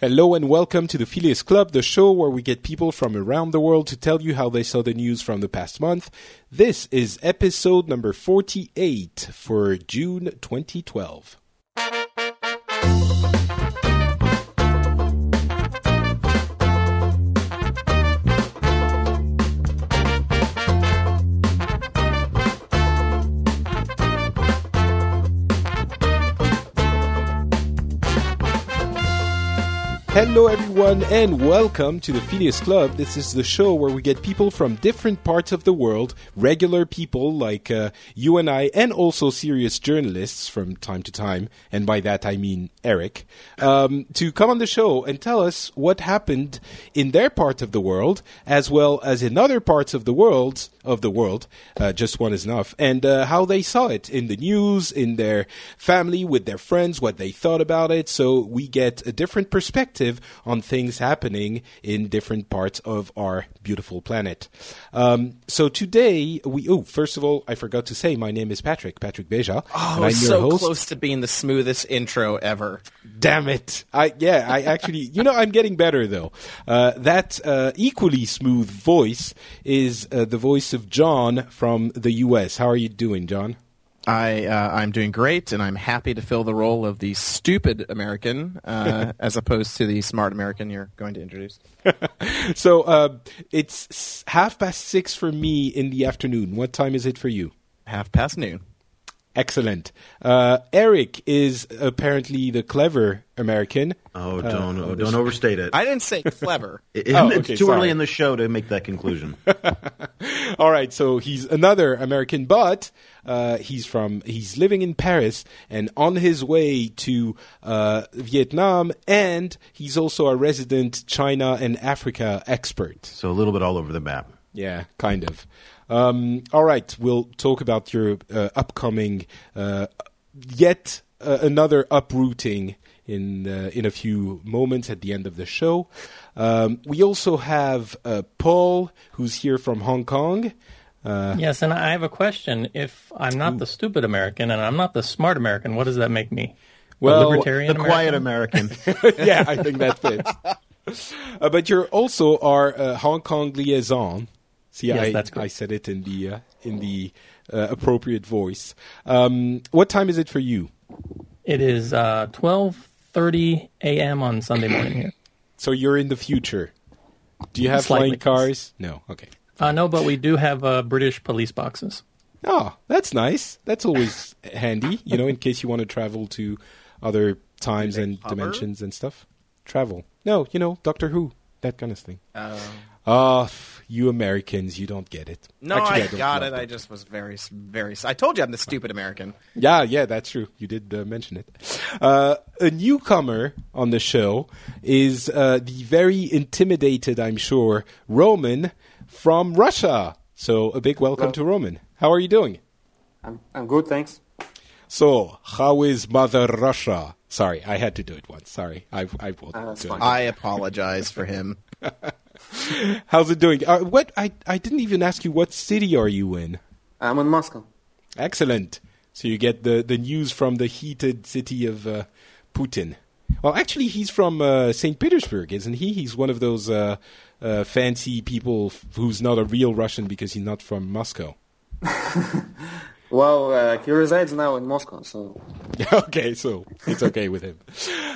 Hello and welcome to the Phileas Club, the show where we get people from around the world to tell you how they saw the news from the past month. This is episode number 48 for June 2012. Hello, everyone, and welcome to the Phileas Club. This is the show where we get people from different parts of the world, regular people like uh, you and I, and also serious journalists from time to time, and by that I mean Eric, um, to come on the show and tell us what happened in their part of the world, as well as in other parts of the world of the world. Uh, just one is enough, and uh, how they saw it in the news, in their family, with their friends, what they thought about it. So we get a different perspective on things happening in different parts of our beautiful planet. Um, so today we. Oh, first of all, I forgot to say my name is Patrick Patrick Beja. Oh, I'm so host. close to being the smoothest intro ever. Damn it! I yeah, I actually, you know, I'm getting better though. Uh, that uh, equally smooth voice is uh, the voice of John from the U.S. How are you doing, John? I uh, I'm doing great, and I'm happy to fill the role of the stupid American uh, as opposed to the smart American you're going to introduce. So uh, it's half past six for me in the afternoon. What time is it for you? Half past noon. Excellent. Uh, Eric is apparently the clever American. Oh, don't oh, don't overstate it. I didn't say clever. It- Oh, it's okay, too sorry. early in the show to make that conclusion. All right, so he's another American, but uh, he's from he's living in Paris and on his way to uh, Vietnam, and he's also a resident China and Africa expert. so a little bit all over the map. Yeah, kind of. Um, all right, we'll talk about your uh, upcoming, uh, yet uh, another uprooting in uh, in a few moments at the end of the show. Um, we also have uh, Paul, who's here from Hong Kong. Uh, Yes, and I have a question. If I'm not the stupid American and I'm not the smart American, what does that make me? Well, a libertarian The quiet American? American. yeah, I think that fits. Uh, but you're also our uh, Hong Kong liaison. See, Yes, I, that's good. I said it in the uh, in the uh, appropriate voice. Um, what time is it for you? It is uh, 12:30 a.m. on Sunday morning here. So you're in the future. Do you have Slightly. flying cars? No. Okay. Uh, no, but we do have uh, British police boxes. Oh, that's nice. That's always handy, you know, in case you want to travel to other times and hover? dimensions and stuff. Travel. No, you know, Doctor Who, that kind of thing. Um, Oh, you Americans, you don't get it. no, Actually, I, don't got love it. I just was very, very. I told you I'm the stupid American. Yeah, yeah, that's true. You did uh, mention it. Uh, a newcomer on the show is uh, the very intimidated, I'm sure, Roman from Russia. So a big welcome Hello. to Roman. How are you doing? I'm I'm good, thanks. So, how is Mother Russia? Sorry, I had to do it once. Sorry, I I will Uh, do it. I apologize for him. How's it doing? Uh, what I I didn't even ask you. What city are you in? I'm in Moscow. Excellent. So you get the the news from the heated city of uh, Putin. Well, actually, he's from uh, St. Petersburg, isn't he? He's one of those uh, uh, fancy people f- who's not a real Russian because he's not from Moscow. Well, uh, he resides now in Moscow, so okay, so it's okay with him.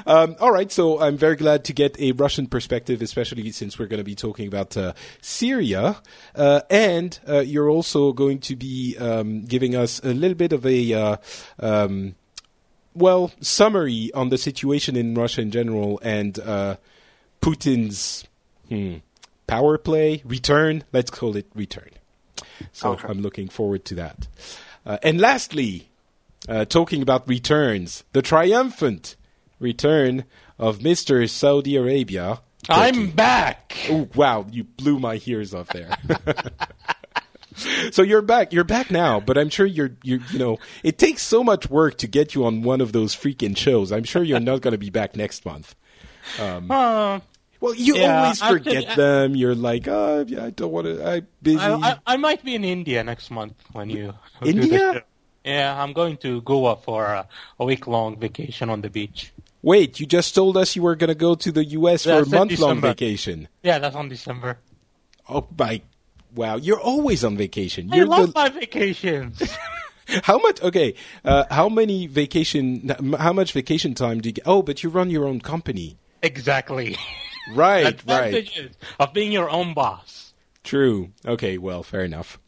Um, all right, so I'm very glad to get a Russian perspective, especially since we're going to be talking about uh, Syria, uh, and uh, you're also going to be um, giving us a little bit of a uh, um, well summary on the situation in Russia in general and uh, Putin's hmm, power play return. Let's call it return. So Okay. I'm looking forward to that. Uh, and lastly, uh, talking about returns, the triumphant return of Mr. Saudi Arabia. I'm back. Oh, wow, you blew my ears off there. so you're back. You're back now, but I'm sure you're, you're, you know, it takes so much work to get you on one of those freaking shows. I'm sure you're not going to be back next month. Uh, Well, you Yeah, always forget I- them. You're like, oh, yeah, I don't want to. I'm busy. I, I, I might be in India next month when you India? Yeah, I'm going to Goa for a, a week long vacation on the beach. Wait, you just told us you were going to go to the U.S. Yeah, for a month long vacation. Yeah, that's on December. Oh my! Wow, you're always on vacation. I You're love the, my vacations. how much? Okay, uh, how many vacation? How much vacation time do you get? Oh, but you run your own company, exactly. right? right. Of being your own boss. True. Okay, well, fair enough.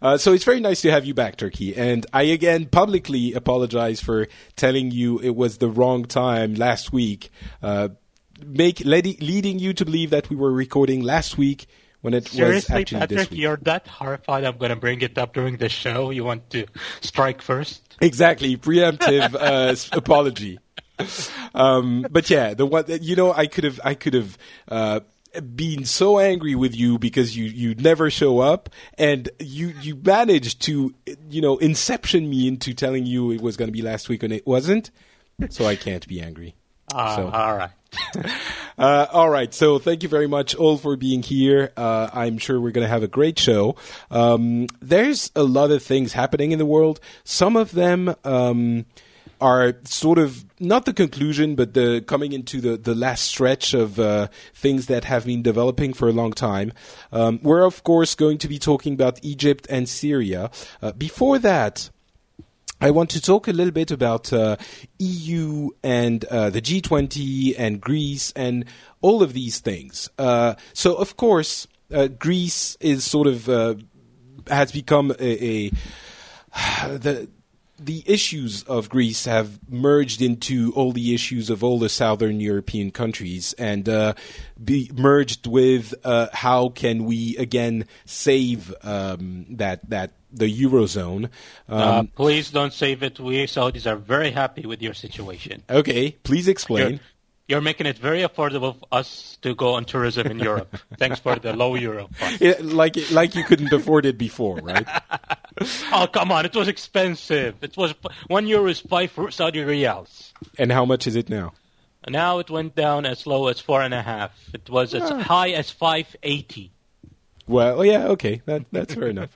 Uh, so it's very nice to have you back, Turki. And I again publicly apologize for telling you it was the wrong time last week, uh, make leadi- leading you to believe that we were recording last week when it was Seriously, actually this Patrick, week. you're that horrified I'm going to bring it up during the show? You want to strike first? Exactly, preemptive uh, apology. Um, but yeah, the one that you know, I could have, I could have uh, been so angry with you because you you never show up, and you you managed to you know inception me into telling you it was going to be last week and it wasn't. So I can't be angry. Uh, So- All right. Uh, all right. So thank you very much all for being here. Uh, I'm sure we're going to have a great show. Um, there's a lot of things happening in the world. Some of them um, are sort of not the conclusion, but the coming into the, the last stretch of uh, things that have been developing for a long time. Um, we're of course going to be talking about Egypt and Syria. Uh, before that. I want to talk a little bit about uh, EU and uh, the G20 and Greece and all of these things. Uh, so, of course, uh, Greece is sort of uh, has become a, a the the issues of Greece have merged into all the issues of all the southern European countries and uh, be merged with uh, how can we again save um, that that the eurozone. Um, Uh, please don't save it. We Saudis are very happy with your situation. okay, please explain. You're making it very affordable for us to go on tourism in Europe. Thanks for the low euro. like like you couldn't afford it before, right? Oh, come on. It was expensive. It was one euro is five Saudi riyals. And how much is it now? Now it went down as low as four and a half. It was as Ah. high as 580. Well, yeah, okay, that that's fair enough.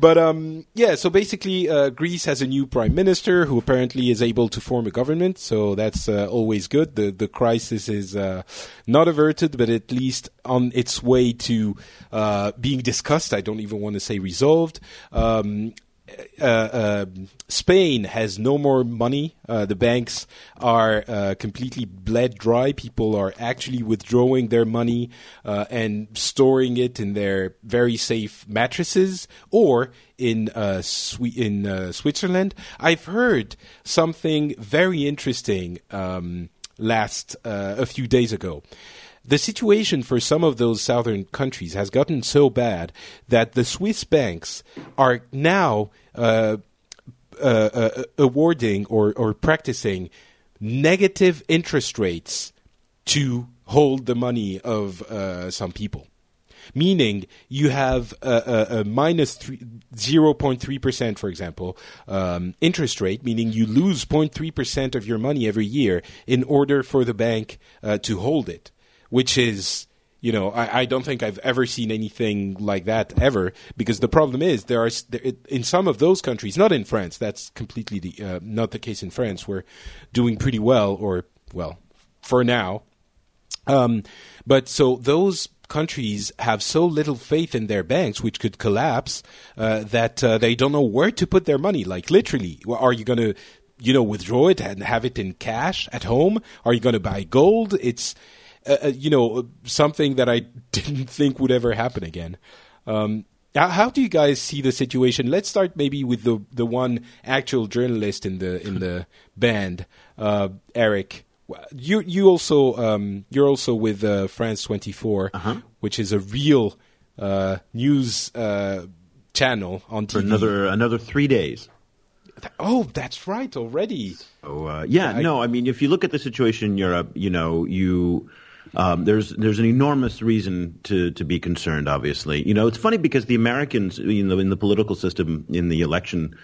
But um, yeah, so basically, uh, Greece has a new prime minister who apparently is able to form a government. So that's uh, always good. The the crisis is uh, not averted, but at least on its way to uh, being discussed. I don't even want to say resolved. Um, uh, uh, Spain has no more money. Uh, the banks are uh, completely bled dry. People are actually withdrawing their money uh, and storing it in their very safe mattresses or in in Switzerland. I've heard something very interesting um, last a few days ago. The situation for some of those southern countries has gotten so bad that the Swiss banks are now uh, uh, uh, awarding or, or practicing negative interest rates to hold the money of uh, some people. Meaning you have a, a, a minus three, 0.3%, for example, um, interest rate, meaning you lose 0.3% of your money every year in order for the bank uh, to hold it which is you know I, I don't think I've ever seen anything like that ever because the problem is there are there, in some of those countries not in France that's completely the, uh, not the case in France we're doing pretty well or well for now um, but so those countries have so little faith in their banks, which could collapse, uh, that uh, they don't know where to put their money. Like literally, are you going to, you know, withdraw it and have it in cash at home? Are you going to buy gold? It's, uh, uh, you know, something that I didn't think would ever happen again. Um, how, how do you guys see the situation? Let's start maybe with the the one actual journalist in the in the band, uh, Eric. You you also um, you're also with uh, France 24, which is a real uh, news uh, channel on TV. for another another three days. Oh, that's right already. Oh uh, yeah, I- no. I mean, if you look at the situation in Europe, you know, you um, there's there's an enormous reason to to be concerned. Obviously, you know, it's funny because the Americans, you know, in the political system, in the election.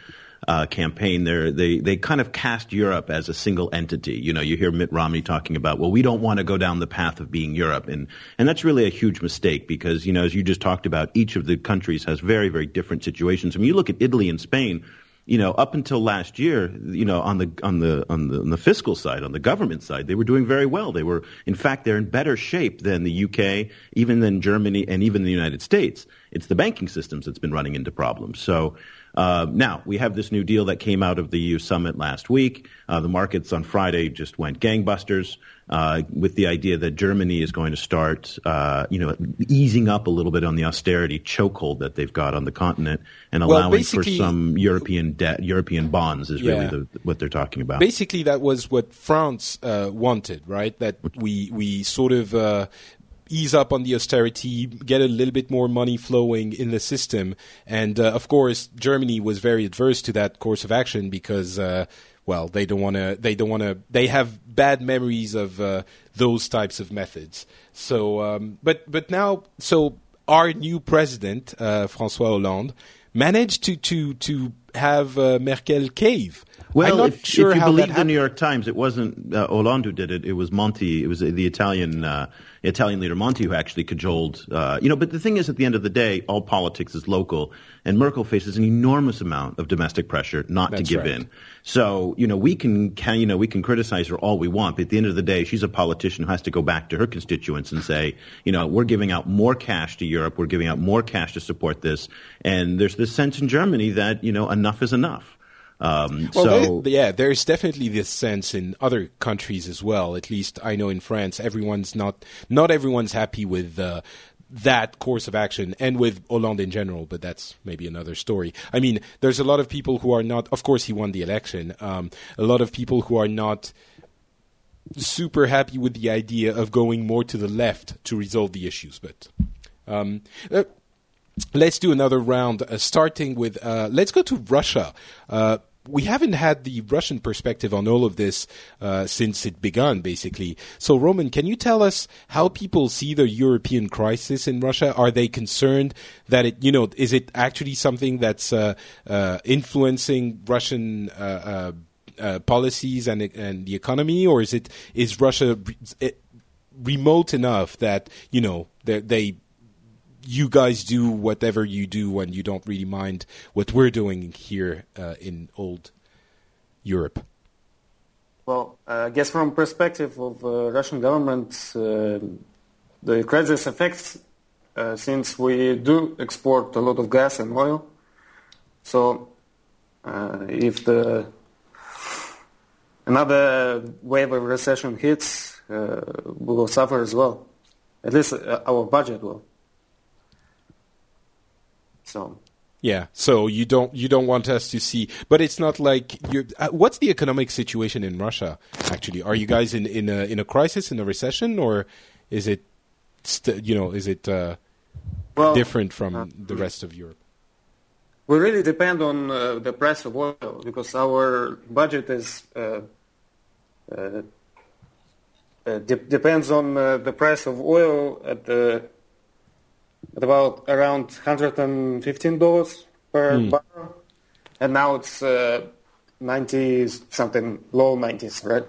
Uh, campaign, they they kind of cast Europe as a single entity. You know, you hear Mitt Romney talking about, well, we don't want to go down the path of being Europe, and and that's really a huge mistake because you know, as you just talked about, each of the countries has very very different situations. I mean, you look at Italy and Spain, you know, up until last year, you know, on the on the on the on the fiscal side, on the government side, they were doing very well. They were, in fact, they're in better shape than the UK, even than Germany, and even the United States. It's the banking systems that's been running into problems. So. Uh, now we have this new deal that came out of the EU summit last week. Uh, the markets on Friday just went gangbusters uh, with the idea that Germany is going to start, uh, you know, easing up a little bit on the austerity chokehold that they've got on the continent and Well, allowing for some European debt, European bonds is really the, what they're talking about. Basically, that was what France uh, wanted, right? That we we sort of uh, ease up on the austerity, get a little bit more money flowing in the system, and uh, of course, Germany was very adverse to that course of action because. Uh, well, they don't want to. They don't want to. They have bad memories of uh, those types of methods. So, um, but but now, so our new president, uh, François Hollande, managed to to to have uh, Merkel cave. Well, I'm not if, sure if you believe the New. York Times, it wasn't uh, Hollande who did it. It was Monti. It was the Italian uh, Italian leader Monti who actually cajoled. Uh, you know, but the thing is, at the end of the day, all politics is local, and Merkel faces an enormous amount of domestic pressure not That's to give right. in. So, you know, we can, can, you know, we can criticize her all we want, but at the end of the day, she's a politician who has to go back to her constituents and say, you know, we're giving out more cash to Europe, we're giving out more cash to support this, and there's this sense in Germany that you know enough is enough. Um, Well, so there- yeah, there's definitely this sense in other countries as well. At least I know in France, everyone's not not everyone's happy with uh, that course of action and with Hollande in general. But that's maybe another story. I mean, there's a lot of people who are not. Of course, he won the election. Um, a lot of people who are not super happy with the idea of going more to the left to resolve the issues. But um, uh, let's do another round, uh, starting with uh, let's go to Russia. We haven't had the Russian perspective on all of this uh, since it began, basically. So, Roman, can you tell us how people see the European crisis in Russia? Are they concerned that it, you know, is it actually something that's uh, uh, influencing Russian uh, uh, uh, policies and and the economy, or is it is Russia re- remote enough that you know they you guys do whatever you do and you don't really mind what we're doing here uh, in old Europe. Well, I guess from perspective of uh, Russian government, uh, the crisis affects uh, since we do export a lot of gas and oil. So, uh, if the another wave of recession hits, uh, we will suffer as well. At least uh, our budget will. So, Yeah, so you don't you don't want us to see, but it's not like you. Uh, what's the economic situation in Russia? Actually, are you guys in in a in a crisis, in a recession, or is it, st- you know, is it uh, well, different from the rest of Europe? We really depend on uh, the price of oil because our budget is uh, uh, uh, de- depends on uh, the price of oil at the at about around hundred and fifteen dollars per barrel, and now it's uh, ninety something, low nineties, right?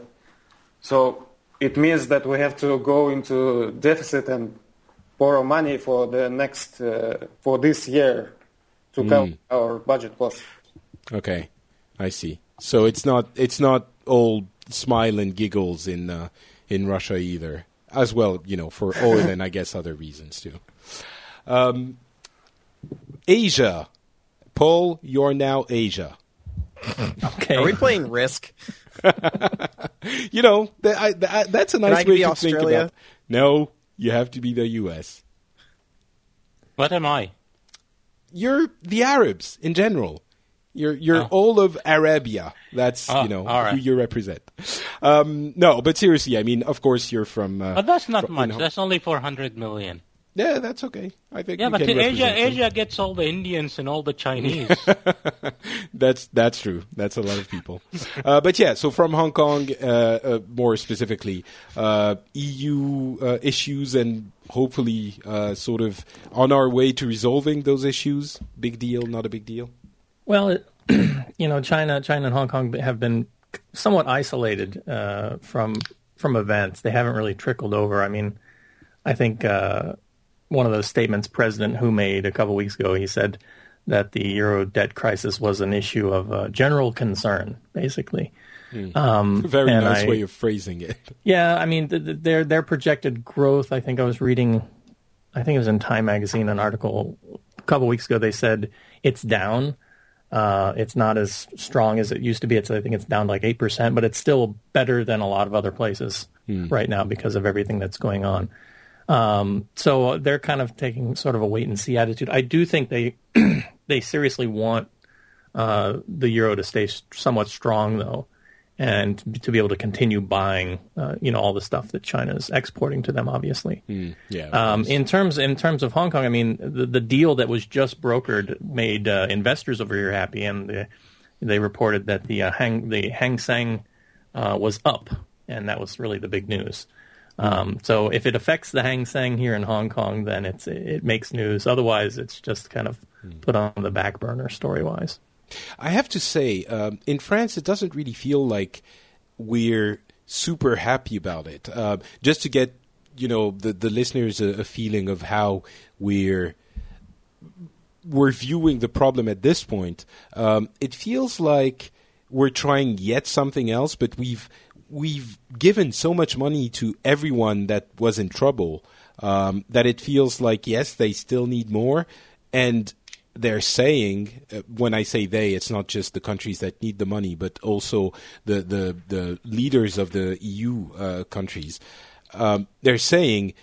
So it means that we have to go into deficit and borrow money for the next uh, for this year to cover our budget costs. Okay, I see. So it's not it's not all smile and giggles in uh, in Russia either, as well. You know, for oil and I guess other reasons too. Um, Asia, Paul, you're now Asia. Okay. Are we playing Risk? You know, that, I, that, that's a nice I way be to Australia? think about. No, you have to be the U.S. What am I? You're the Arabs in general. You're you're Oh. all of Arabia. That's Oh, you know all right. who you represent. Um, no, but seriously, I mean, of course, you're from. Uh, But that's not fro- much. you know- That's only 400 million. Yeah, that's okay. I think Yeah, but can Asia. Asia gets all the Indians and all the Chinese. That's that's true. That's a lot of people. uh, but yeah, so from Hong Kong, uh, uh, more specifically, uh, EU uh, issues and hopefully uh, sort of on our way to resolving those issues. Big deal, not a big deal. Well, it, you know, China, China and Hong Kong have been somewhat isolated uh, from from events. They haven't really trickled over. I mean, I think uh, one of those statements President Hu made a couple weeks ago, he said that the euro debt crisis was an issue of uh, general concern, basically. Um, Very nice I- way of phrasing it. Yeah, I mean, th- th- their their projected growth. I think I was reading, I think it was in Time magazine, an article a couple weeks ago. They said it's down. Uh, it's not as strong as it used to be. It's I think it's down like eight percent, but it's still better than a lot of other places right now because of everything that's going on. Um, so they're kind of taking sort of a wait and see attitude. I do think they they seriously want uh, the euro to stay somewhat strong though, and to be able to continue buying, uh, you know, all the stuff that China is exporting to them. Obviously, Yeah. um, in terms in terms of Hong Kong, I mean, the, the deal that was just brokered made uh, investors over here happy, and the, they reported that the uh, Hang the Hang Seng uh, was up, and that was really the big news. Um, so if it affects the Hang Seng here in Hong Kong, then it's it makes news. Otherwise, it's just kind of put on the back burner story wise. I have to say, um, in France, it doesn't really feel like we're super happy about it. Uh, just to get, you know, the the listeners a, a feeling of how we're we're viewing the problem at this point. Um, it feels like we're trying yet something else, but we've we've given so much money to everyone that was in trouble um, that it feels like yes, they still need more, and they're saying uh, when I say they, it's not just the countries that need the money, but also the the, the leaders of the EU uh, countries. Um, they're saying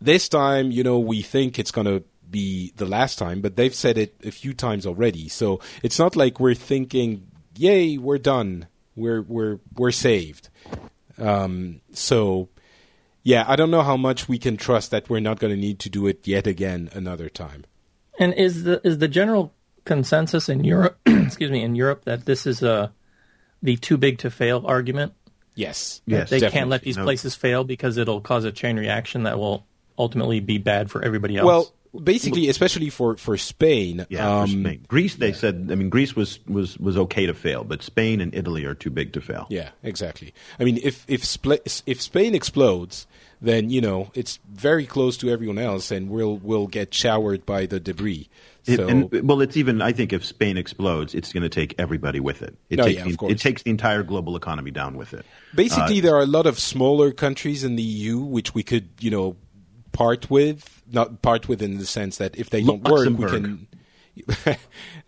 this time, you know, we think it's going to be the last time, but they've said it a few times already. So it's not like we're thinking, "Yay, we're done. We're we're we're saved." Um, so, yeah, I don't know how much we can trust that we're not going to need to do it yet again another time. And is the is the general consensus in Europe, excuse me, in Europe that this is a the too big to fail argument? Yes, Yes, they definitely. can't let these No. places fail because it'll cause a chain reaction that will ultimately be bad for everybody else. Well, basically, especially for for Spain. Yeah, for um, Spain. Greece, they said. I mean, Greece was, was, was okay to fail, but Spain and Italy are too big to fail. Yeah, exactly. I mean, if if if Spain explodes, then you know it's very close to everyone else, and we'll we'll get showered by the debris. It- So and, well, it's even. I think if Spain explodes, it's going to take everybody with it. It Oh, takes yeah, the, of course. it takes the entire global economy down with it. basically, uh, there are a lot of smaller countries in the EU which we could you know part with, not part with in the sense that if they don't work, we can.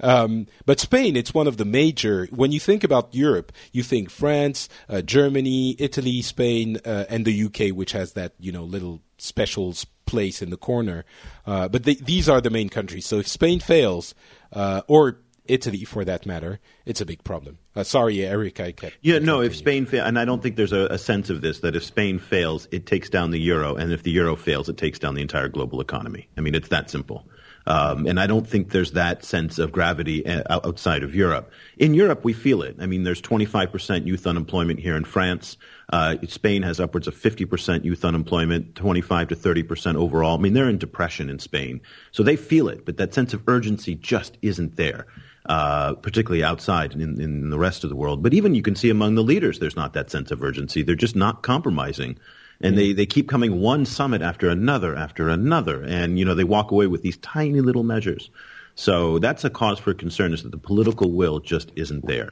um, but Spain, it's one of the major. When you think about Europe, you think France, uh, Germany, Italy, Spain, uh, and the UK, which has that you know little special place in the corner. Uh, but they, these are the main countries. So if Spain fails, uh, or Italy for that matter, it's a big problem. Uh, sorry, Eric, I kept. Yeah, no. If. Spain fails, and I don't think there's a, a sense of this that if Spain fails, it takes down the euro, and if the euro fails, it takes down the entire global economy. I mean, it's that simple. Um, and I don't think there's that sense of gravity uh, outside of Europe. In Europe, we feel it. I mean, there's 25% youth unemployment here in France. Uh, Spain has upwards of 50% youth unemployment, 25 to 30% overall. I mean, they're in depression in Spain. So they feel it, but that sense of urgency just isn't there uh, particularly outside in, in the rest of the world. But even you can see among the leaders, there's not that sense of urgency. They're just not compromising. And they, they keep coming one summit after another after another. And, you know, they walk away with these tiny little measures. So that's a cause for concern is that the political will just isn't there.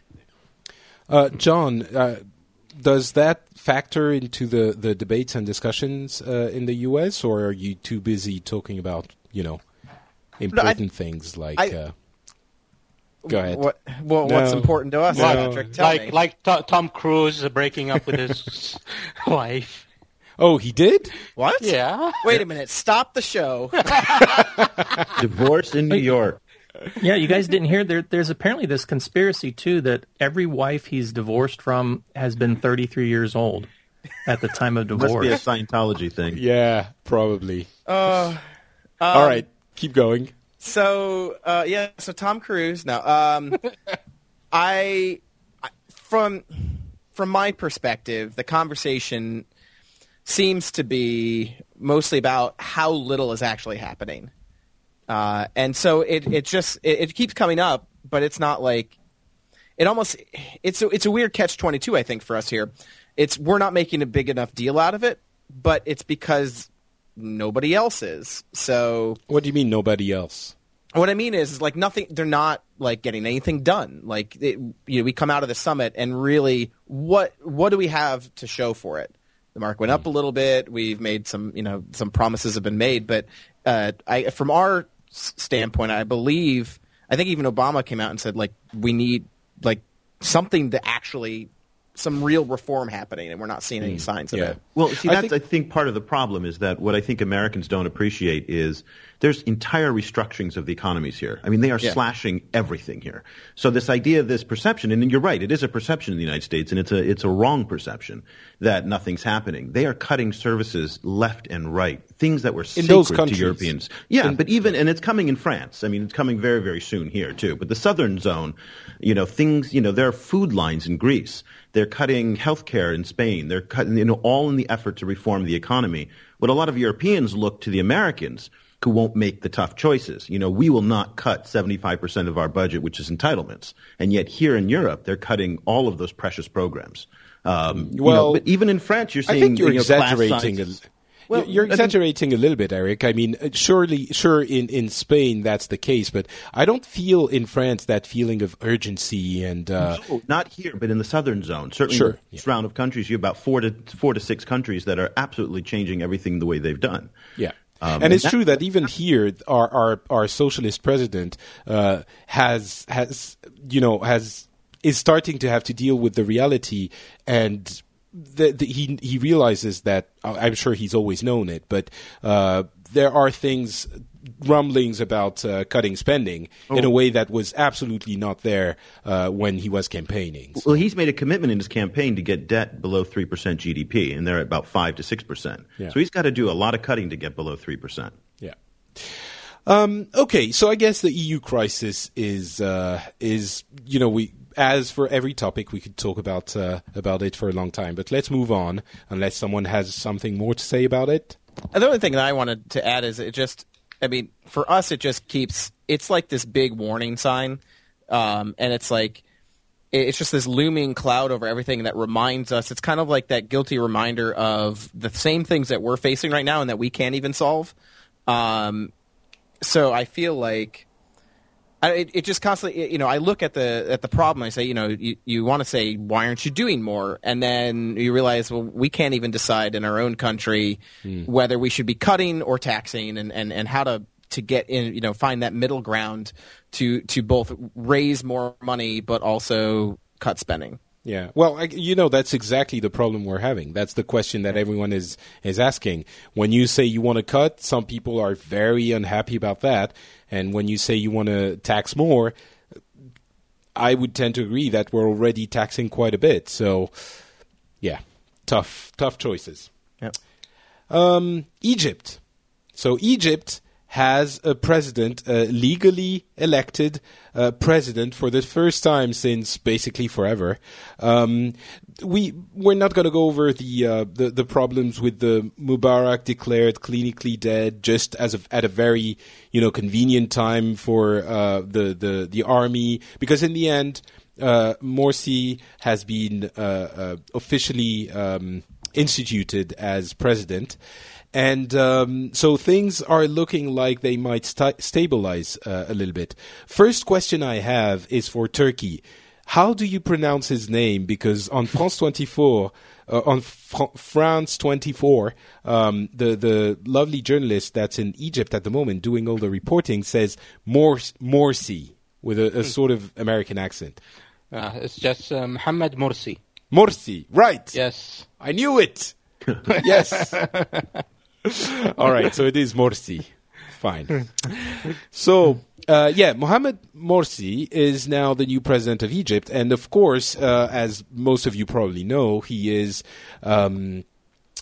Uh, John, uh, does that factor into the, the debates and discussions uh, in the U.S., or are you too busy talking about, you know, important things like? I- uh, go ahead. What, well, what's important to us, No. Patrick? Tell like me. like To- Tom Cruise breaking up with his wife. Oh, he did. what? Yeah. Wait a minute. Stop the show. Divorce in New York. yeah, you guys didn't hear there. There's apparently this conspiracy too that every wife he's divorced from has been 33 years old at the time of divorce. Must be a. Scientology thing. Yeah, probably. Uh, All right, keep going. So uh, yeah, so Tom Cruise. Now, um, I, from from my perspective, the conversation seems to be mostly about how little is actually happening, uh, and so it it just it, it keeps coming up, but it's not like it almost it's a, it's a weird catch twenty two. I think for us here, it's we're not making a big enough deal out of it, but it's because nobody else is. So What do you mean nobody else? what I mean is, is like nothing. They're not like getting anything done. Like it, you know, we come out of the summit and really, what what do we have to show for it? The mark went up a little bit. We've made some, you know, some promises have been made, but uh, I, from our standpoint, I believe, I think even Obama came out and said like we need like something to actually some real reform happening, and we're not seeing any hmm. signs of yeah. it. Well, see, I that's I think- think, part of the problem is that what I think Americans don't appreciate is there's entire restructurings of the economies here. I mean, they are Yeah. slashing everything here. So this idea of this perception, and you're right, it is a perception in the United States, and it's a it's a wrong perception that nothing's happening. They are cutting services left and right, things that were In sacred to. Europeans. Yeah, but even and it's coming in France. I mean, it's coming very very soon here too. But the southern zone, you know, things, you know, there are food lines in Greece. They're cutting healthcare in Spain. They're cutting, you know, all in the effort to reform the economy. What a lot of Europeans look to the Americans who won't make the tough choices. You know, we will not cut 75% of our budget, which is entitlements. And yet here in Europe, they're cutting all of those precious programs. Um, you know, Well, but even in France, you're I think you're you know, exaggerating. A, sizes. you're- you're I think- exaggerating a little bit, Eric. I mean, uh, surely, sure, in, in Spain that's the case, but I don't feel in France that feeling of urgency and uh, No, not here, but in the southern zone. Certainly, Sure, this round of countries, you have about four to four to six countries that are absolutely changing everything the way they've done. Yeah. Um, and and it's that- true that even here, our our, our socialist president uh, has has you know has is starting to have to deal with the reality, and the, the, he he realizes that uh, I'm sure he's always known it, but uh, there are things rumblings about uh, cutting spending in a way that was absolutely not there uh, when he was campaigning. Well, he's made a commitment in his campaign to get debt below three percent GDP, and they're at about five to six percent. Yeah. So he's got to do a lot of cutting to get below three percent. Yeah. Um, okay, so I guess the EU crisis is uh, is you know we as for every topic we could talk about uh, about it for a long time, but let's move on unless someone has something more to say about it. And the only thing that I wanted to add is it just, I mean, for us, it just keeps, it's like this big warning sign. Um, and it's like, it's just this looming cloud over everything that reminds us. It's kind of like that guilty reminder of the same things that we're facing right now and that we can't even solve. Um, so I feel like I, it, it just constantly, you know, I look at the at the problem. I say, you know, you, you want to say, why aren't you doing more? And then you realize, well, we can't even decide in our own country hmm. whether we should be cutting or taxing, and, and, and how to to get in, you know, find that middle ground to to both raise more money but also cut spending. Yeah. Well, I, you know, that's exactly the problem we're having. That's the question that everyone is, is asking. When you say you want to cut, some people are very unhappy about that. And when you say you want to tax more, I would tend to agree that we're already taxing quite a bit. So, yeah, tough, tough choices. Yep. Um, Egypt. So Egypt has a president, a legally elected uh, president for the first time since basically forever. Um, we we're not going to go over the, uh, the the problems with the Mubarak declared clinically dead just as a, at a very you know convenient time for uh, the the the army because in the end uh, Morsi has been uh, uh, officially um, instituted as president. And um, so things are looking like they might sta stabilize uh, a little bit. First question I have is for Turki. How do you pronounce his name? Because on France 24, uh, on Fr- France 24, um, the the lovely journalist that's in Egypt at the moment doing all the reporting says Mors- Morsi with a, a sort of American accent. Uh, it's just uh, Mohammed Morsi. Morsi, right? Yes. I knew it. yes. All right, so it is Morsi. Fine. So, uh, yeah, Mohamed Morsi is now the new president of Egypt, and of course, uh, as most of you probably know, he is. Um,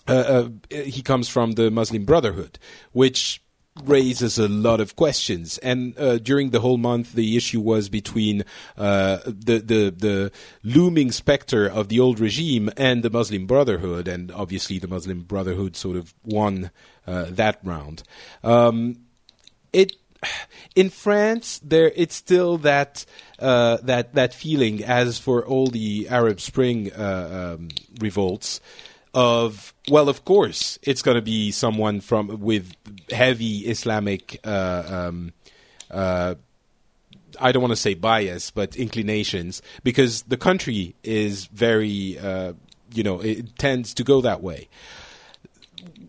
uh, uh, he comes from the Muslim Brotherhood, which raises a lot of questions. And uh, during the whole month, the issue was between uh, the, the the looming specter of the old regime and the Muslim Brotherhood, and obviously the Muslim Brotherhood sort of won uh, that round. Um, it in France there it's still that uh, that that feeling as for all the Arab Spring uh, um, revolts of well of course it's going to be someone from with heavy Islamic uh, um, uh, I don't want to say bias, but inclinations, because the country is very, uh, you know, it tends to go that way.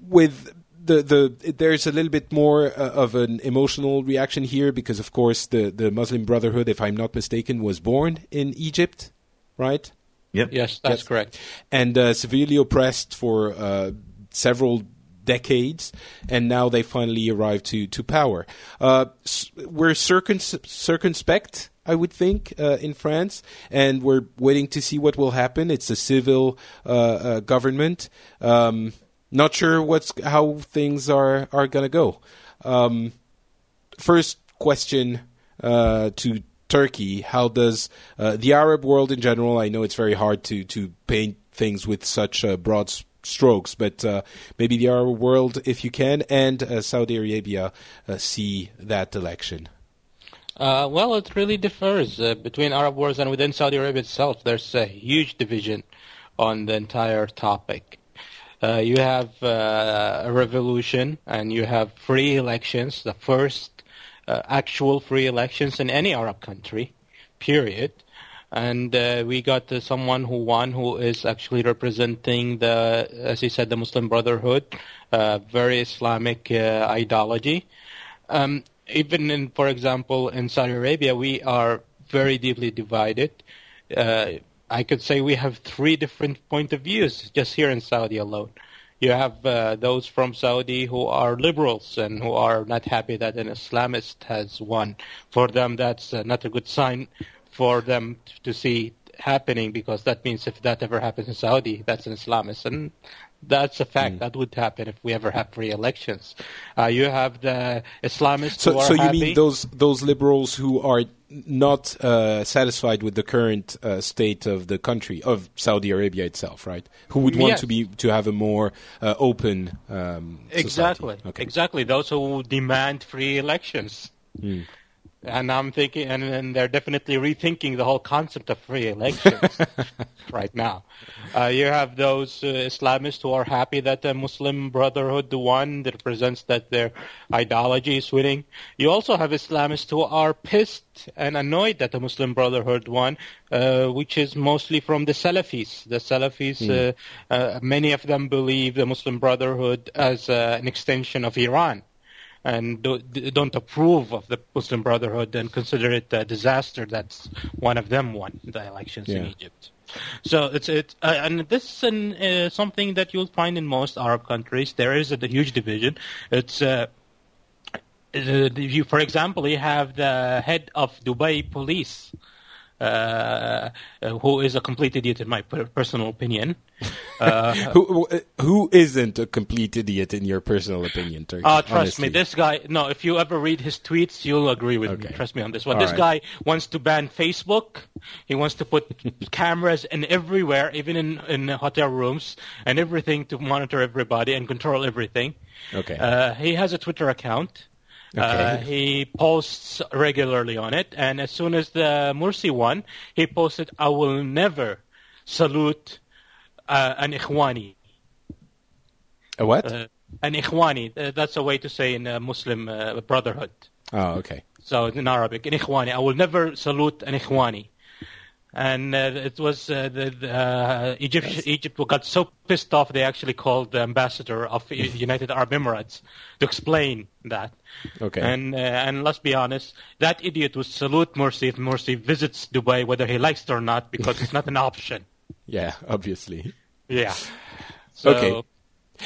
With the the there's a little bit more uh, of an emotional reaction here because, of course, the the Muslim Brotherhood, if I'm not mistaken, was born in Egypt, right? Yep. Yes, that's Yes. correct. and uh, severely oppressed for uh, several decades, and now they finally arrived to to power. Uh, s- we're circun- circumspect, I would think, uh, in France, and we're waiting to see what will happen. It's a civil uh, uh, government. Um, not sure what's how things are are gonna go. Um, first question uh, to Turki: How does uh, the Arab world in general? I know it's very hard to to paint things with such uh, broad strokes, but uh, maybe the Arab world, if you can, and uh, Saudi Arabia uh, see that election. Well, it really differs between Arab wars and within Saudi Arabia itself. There's a huge division on the entire topic. Uh, you have uh, a revolution and you have free elections, the first uh, actual free elections in any Arab country, period. And uh, we got uh, someone who won who is actually representing the, as you said, the Muslim Brotherhood, very Islamic ideology. Um, even in, for example, in Saudi Arabia, we are very deeply divided. I could say we have three different point of views just here in Saudi alone. You have uh, those from Saudi who are liberals and who are not happy that an Islamist has won. For them, that's uh, not a good sign for them to see happening because that means if that ever happens in Saudi, that's an Islamist. And that's a fact. That would happen if we ever have free elections. Uh, you have the Islamists who So, are so you happy. mean those those liberals who are not uh, satisfied with the current uh, state of the country of Saudi Arabia itself, right? Who would want Yes. to be to have a more uh, open um, society. Exactly. Okay. Exactly. Those who demand free elections. Hmm. And I'm thinking, and, and they're definitely rethinking the whole concept of free elections right now. Uh, you have those uh, Islamists who are happy that the Muslim Brotherhood won, that represents that their ideology is winning. You also have Islamists who are pissed and annoyed that the Muslim Brotherhood won, uh, which is mostly from the Salafis. The Salafis, uh, uh, many of them believe the Muslim Brotherhood as uh, an extension of Iran and do, don't approve of the Muslim Brotherhood and consider it a disaster that one of them won the elections in Egypt. So it's it, uh, and this is an, uh, something that you'll find in most Arab countries. There is a, huge division. It's uh, uh, you, for example, you have the head of Dubai police, uh, uh, who is a complete idiot in my per- personal opinion. Uh, Who, who- isn't a complete idiot in your personal opinion, Turki? Oh, trust honestly? me, this guy. No, if you ever read his tweets, you'll agree with Okay. me. Trust me on this one. All this right. guy wants to ban Facebook. He wants to put cameras in everywhere, even in in hotel rooms and everything to monitor everybody and control everything. Okay. Uh, he has a Twitter account. Uh, Okay. he posts regularly on it, and as soon as the Mursi won, he posted, "I will never salute uh, an Ikhwani." a what? uh, an ikhwani. Uh, that's a way to say in uh, Muslim uh, brotherhood. oh, okay. So in Arabic, an ikhwani. I will never salute an ikhwani. And uh, it was uh, the, uh, Egypt. Egypt got so pissed off they actually called the ambassador of United Arab Emirates to explain that. Okay. And uh, and let's be honest, that idiot would salute Morsi if Morsi visits Dubai, whether he likes it or not, because it's not an option. Yeah, obviously. Yeah. So, Okay.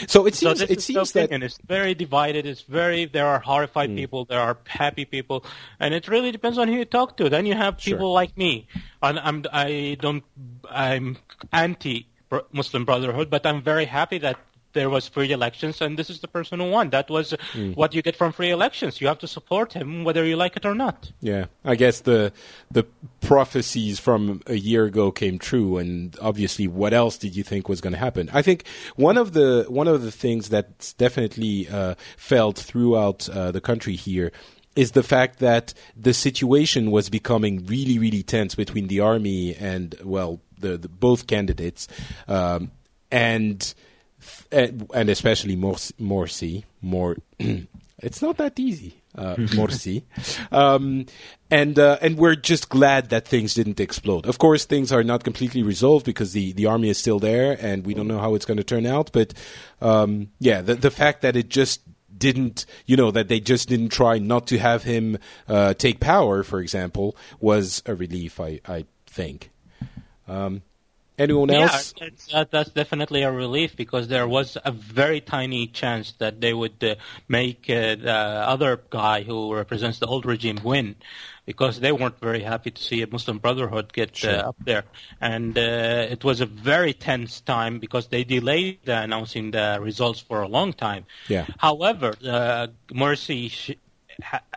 So it seems this it seems that opinion. it's very divided. It's very there are horrified Hmm. people, there are happy people, and it really depends on who you talk to. Then you have Sure. people like me. And I'm I don't I'm anti Muslim Brotherhood, but I'm very happy that there was free elections, and this is the person who won. That was Hmm. what you get from free elections. You have to support him whether you like it or not. Yeah, I guess the the prophecies from a year ago came true, and obviously, what else did you think was going to happen? I think one of the one of the things that's definitely uh, felt throughout uh, the country here is the fact that the situation was becoming really, really tense between the army and well, the, the both candidates, um, and and, and especially Morsi. Morsi more, it's not that easy. uh, Morsi. Um, and uh, and we're just glad that things didn't explode. Of course, things are not completely resolved because the, the army is still there, and we don't know how it's going to turn out. But um, yeah, the the fact that it just didn't, you know, that they just didn't try not to have him uh, take power, for example, was a relief. I I think. Um, anyone else? Yeah, that, that's definitely a relief because there was a very tiny chance that they would uh, make uh, the other guy who represents the old regime win because they weren't very happy to see a Muslim Brotherhood get uh, up there. And uh, it was a very tense time because they delayed uh, announcing the results for a long time. Yeah. However, uh, Morsi, sh-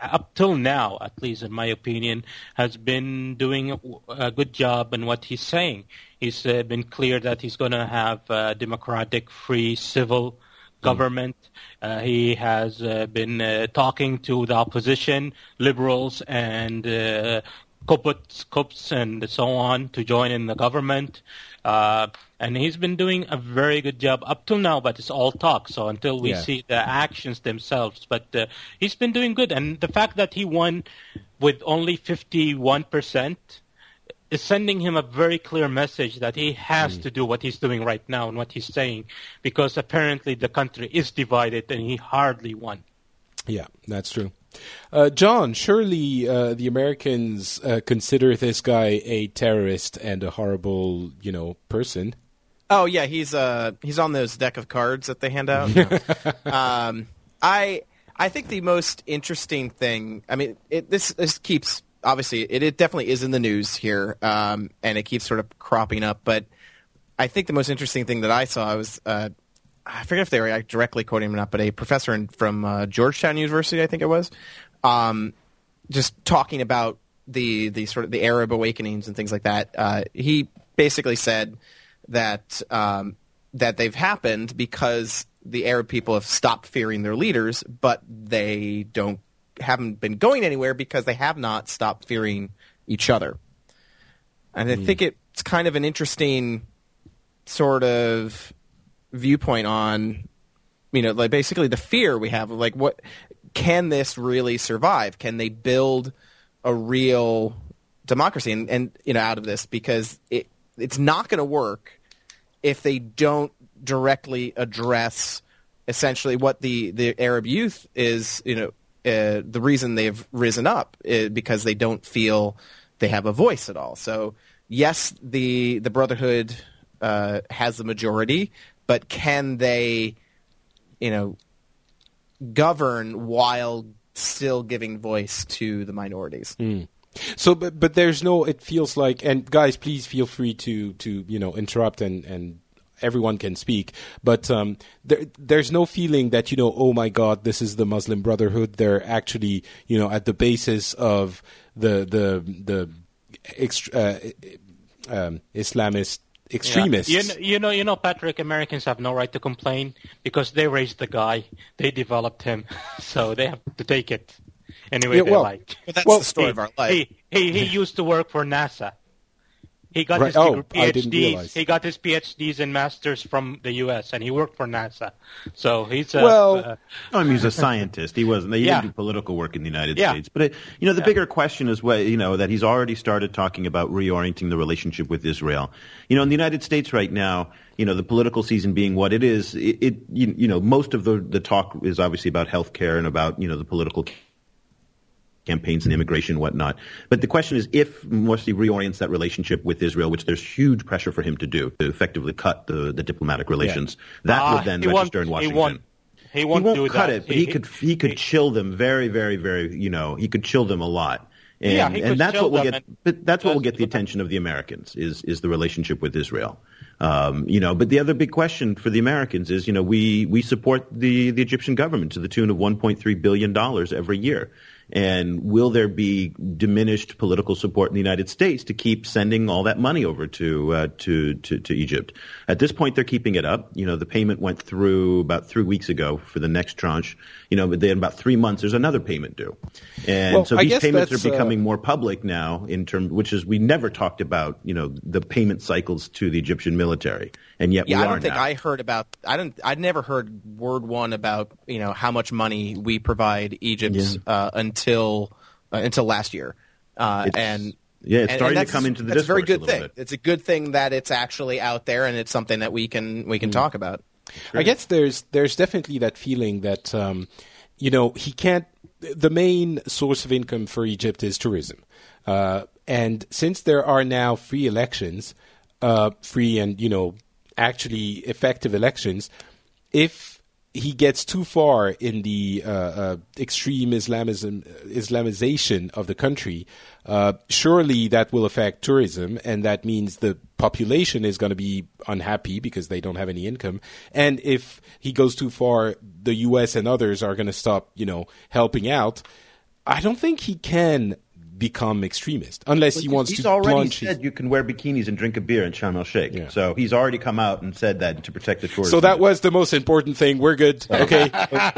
up till now, at least in my opinion, has been doing a- good job in what he's saying. He's uh, been clear that he's going to have a democratic, free, civil government. Uh, he has uh, been uh, talking to the opposition, liberals, and uh, Koputs, Kops, and so on to join in the government. Uh, and he's been doing a very good job up till now, but it's all talk. So until we Yeah. see the actions themselves, but uh, he's been doing good. And the fact that he won with only 51% is sending him a very clear message that he has to do what he's doing right now and what he's saying, because apparently the country is divided and he hardly won. Yeah, that's true. Uh, John, surely uh, the Americans uh, consider this guy a terrorist and a horrible, you know, person. Oh yeah, he's uh he's on those deck of cards that they hand out. um, I I think the most interesting thing. I mean, it, this this keeps obviously it, it definitely is in the news here, um, and it keeps sort of cropping up. But I think the most interesting thing that I saw was uh, I forget if they were directly quoting him or not, but a professor in, from uh, Georgetown University, I think it was, um, just talking about the the sort of the Arab awakenings and things like that. Uh, he basically said that um, that they've happened because the Arab people have stopped fearing their leaders, but they don't haven't been going anywhere because they have not stopped fearing each other. And I think it's kind of an interesting sort of viewpoint on you know like basically the fear we have of like what can this really survive? Can they build a real democracy? And, and you know out of this because it it's not going to work if they don't directly address essentially what the the Arab youth is you know uh, the reason they've risen up uh, because they don't feel they have a voice at all. So yes the the brotherhood uh, has the majority but can they you know govern while still giving voice to the minorities So, but but there's no. It feels like, and guys, please feel free to to you know interrupt and and everyone can speak. But um, there there's no feeling that you know, oh my God, this is the Muslim Brotherhood. They're actually you know at the basis of the the the ext- uh, um, Islamist extremists. Yeah. You, know, you know, you know, Patrick. Americans have no right to complain because they raised the guy, they developed him, so they have to take it any way Yeah, they like. but that's Well, the story he, of our life He, he he used to work for NASA. He got Right. his Oh, degree- I didn't PhDs. He got his PhDs and masters from the U.S. and he worked for NASA. So he's a, Well, uh, No, I mean, he was a scientist. He wasn't. He Yeah. didn't do political work in the United Yeah. States. But it, you know, the Yeah. bigger question is what you know that he's already started talking about reorienting the relationship with Israel. You know, in the United States right now, you know, the political season being what it is, it, it you, you know, most of the the talk is obviously about health care and about you know the political campaigns and immigration and whatnot. But the question is if Morsi reorients that relationship with Israel, which there's huge pressure for him to do, to effectively cut the, the diplomatic relations, that ah, would then register in Washington. He won't, he won't, he cut that. it, but he, could he could chill them very, very, very. You know, he could chill them a lot. And, Yeah, and that's what will get. But that's what will get the attention of the Americans is is the relationship with Israel. Um, you know, but the other big question for the Americans is, you know, we we support the the Egyptian government to the tune of 1.3 billion dollars every year. And will there be diminished political support in the United States to keep sending all that money over to uh, to, to to Egypt? At this point, they're keeping it up. You know, the payment went through about three weeks ago for the next tranche. You know, but then about three months, there's another payment due, and Well, so these payments are uh, becoming more public now. In terms, which is we never talked about. You know, the payment cycles to the Egyptian military, and yet Yeah, I don't think now. I heard about. I don't. I'd never heard word one about you know how much money we provide Egypt Yeah. uh, until uh, until last year, uh, and yeah, it's and- starting and to come into the that's a very discourse a good thing. bit. It's a good thing that it's actually out there, and it's something that we can we Mm. can talk about. I guess there's there's definitely that feeling that um, you know he can't. The main source of income for Egypt is tourism, uh, and since there are now free elections, uh, free and you know actually effective elections, if he gets too far in the uh, uh, extreme Islamism, Islamization of the country, uh, surely that will affect tourism, and that means the population is going to be unhappy because they don't have any income. And if he goes too far, the U.S. and others are going to stop, you know, helping out. I don't think he can become extremist unless he wants he's to already plunge. his- said you can wear bikinis and drink a beer in Sharm el Sheikh. Yeah. So he's already come out and said that to protect the tourists. so that was the most important thing. We're good. Okay,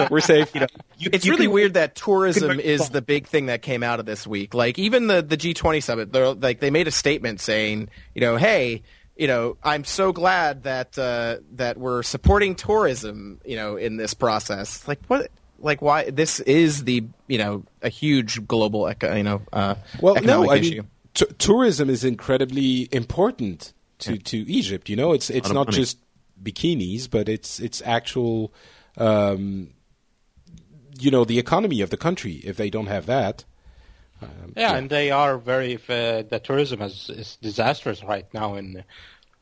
we're safe. it's really weird that tourism is the big thing that came out of this week. Like even the the G20 summit, they're like they made a statement saying, you know, hey, you know, I'm so glad that uh, that we're supporting tourism, you know, in this process. Like what? Like why? This is the you know a huge global eco, you know uh, Well, economic no, I issue. mean, t- tourism is incredibly important to, to Egypt. You know, it's it's not money. just bikinis, but it's it's actual, um, you know, the economy of the country. If they don't have that, um, Yeah, and they are very. Uh, the tourism is, is disastrous right now in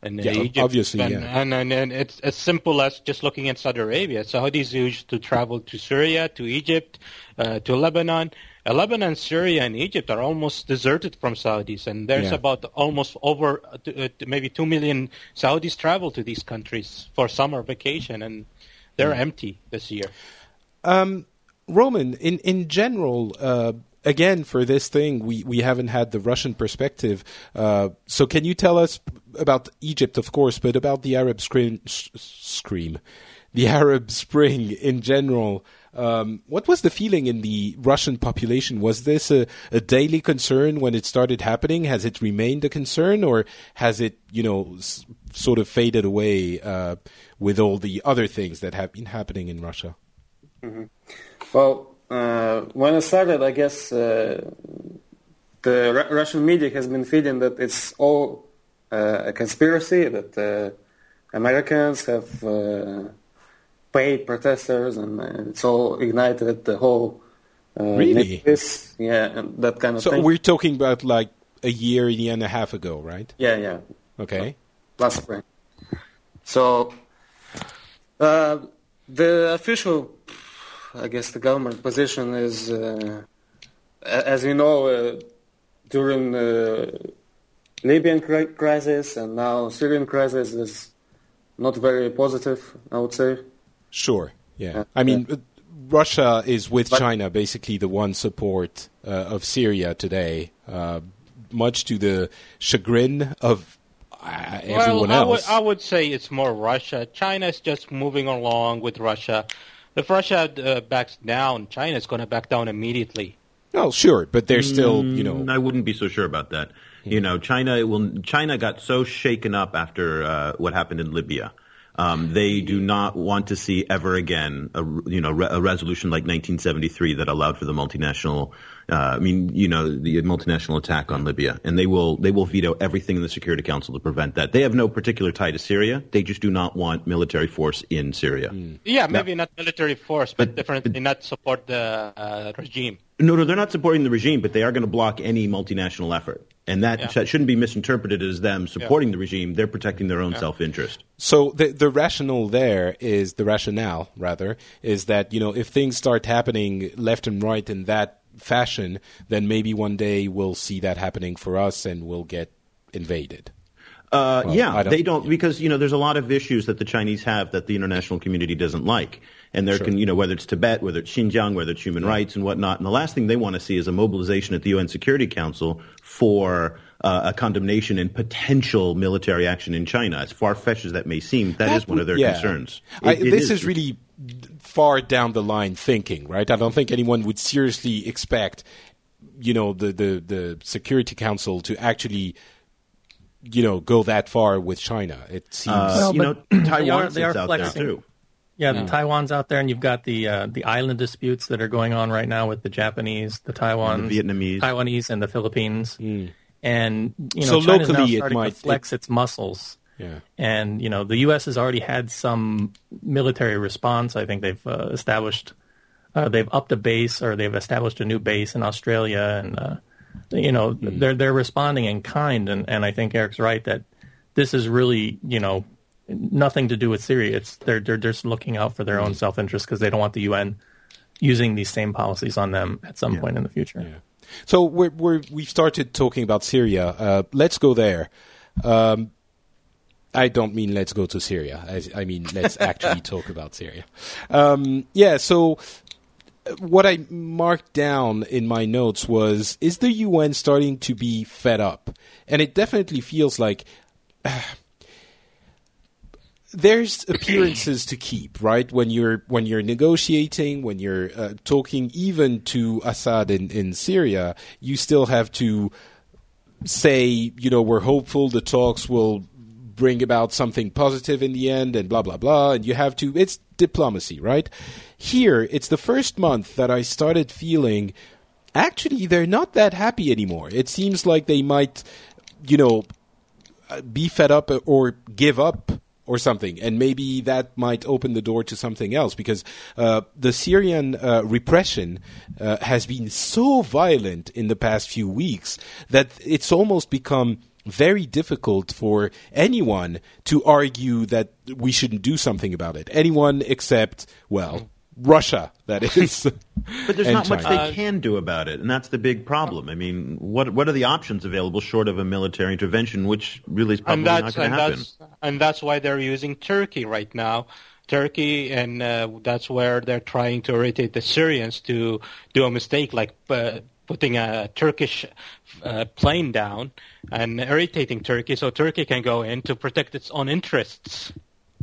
in Yeah, Egypt. obviously, and, yeah. and, and and it's as simple as just looking at Saudi Arabia. Saudis used to travel to Syria, to Egypt, uh, to Lebanon. Uh, Lebanon, Syria, and Egypt are almost deserted from Saudis, and there's Yeah. about almost over uh, t- uh, maybe two million Saudis travel to these countries for summer vacation, and they're Mm. empty this year. Roman, in in general, uh, again for this thing, we we haven't had the Russian perspective. Uh, so, can you tell us about Egypt, of course, but about the Arab scream, s- scream the Arab Spring in general? Um, what was the feeling in the Russian population? Was this a, a daily concern when it started happening? Has it remained a concern, or has it, you know, s- sort of faded away uh, with all the other things that have been happening in Russia? Well, uh, when it started, I guess uh, the Ru- Russian media has been feeding that it's all uh, a conspiracy, that uh, Americans have uh, paid protesters, and uh, it's all ignited the whole. Uh, Really? This, yeah, and that kind of So thing. So we're talking about like a year, year and a half ago, right? yeah, yeah. Okay. last spring. So uh, the official, I guess, the government position is, uh, as we know, uh, during the Libyan crisis and now Syrian crisis is not very positive. I would say. Sure. Yeah. Yeah. I mean, uh, Russia is with But- China basically the one support uh, of Syria today, uh, much to the chagrin of uh, everyone well, I would, else. I would say it's more Russia. China is just moving along with Russia. If Russia uh, backs down, China is going to back down immediately. Oh, sure, but they're still, you know, Mm, I wouldn't be so sure about that. You know, China will. China got so shaken up after uh, what happened in Libya. Um, they do not want to see ever again a you know re- a resolution like 1973 that allowed for the multinational. Uh, I mean, you know, the multinational attack on Libya, and they will they will veto everything in the Security Council to prevent that. They have no particular tie to Syria. They just do not want military force in Syria. Yeah, maybe not military force, but, But- definitely not support the uh, regime. No, no, they're not supporting the regime, but they are going to block any multinational effort. And that, Yeah. shouldn't be misinterpreted as them supporting the regime. They're protecting their own self-interest. So the the rationale there is the rationale rather is that you know if things start happening left and right in that fashion, then maybe one day we'll see that happening for us and we'll get invaded. Uh, Well, yeah, don't- they don't because you know there's a lot of issues that the Chinese have that the international community doesn't like, and there can you know whether it's Tibet, whether it's Xinjiang, whether it's human rights and whatnot. And the last thing they want to see is a mobilization at the UN Security Council for uh, a condemnation and potential military action in China. As far fetched as that may seem, that is one of their yeah. concerns. I, It- it this is really far down the line thinking, right? I don't think anyone would seriously expect, you know, the, the, the Security Council to actually, you know, go that far with China. It seems. Uh, Well, you know, Taiwan they are- they are flexing. too. Yeah, the Taiwan's out there, and you've got the uh, the island disputes that are going on right now with the Japanese, the Taiwan, the Vietnamese. Taiwanese, and the Philippines. And you So know, China's now locally it starting might- to flex its muscles. Yeah. And you know, the U.S. has already had some military response. I think they've uh, established, uh, they've upped a base, or they've established a new base in Australia, and uh, you know, they're they're responding in kind. And, and I think Eric's right that this is really, you know, nothing to do with Syria. It's they're they're just looking out for their own self interest because they don't want the UN using these same policies on them at some point in the future. So we're, we're, we've started talking about Syria. Uh, let's go there. Um, I don't mean let's go to Syria. I, I mean let's actually talk about Syria. Um, yeah. So uh, what I marked down in my notes was: Is the UN starting to be fed up? And it definitely feels like there's appearances to keep, right? When you're when you're negotiating, when you're uh, talking, even to Assad in in Syria, you still have to say, you know, we're hopeful the talks will bring about something positive in the end, and blah blah blah. And you have to. It's diplomacy, right? Here, it's the first month that I started feeling. Actually, they're not that happy anymore. It seems like they might, you know, be fed up or give up or something, and maybe that might open the door to something else because uh, the Syrian uh, repression uh, has been so violent in the past few weeks that it's almost become very difficult for anyone to argue that we shouldn't do something about it. Anyone except, well, Russia, that is. But there's and not much they can do about it, and that's the big problem. I mean, what what are the options available short of a military intervention, which really is probably and not that's going to happen? that's and that's why they're using Turkey right now. Turkey, and uh, that's where they're trying to irritate the Syrians to do a mistake, like uh, putting a Turkish uh, plane down and irritating Turkey, so Turkey can go in to protect its own interests.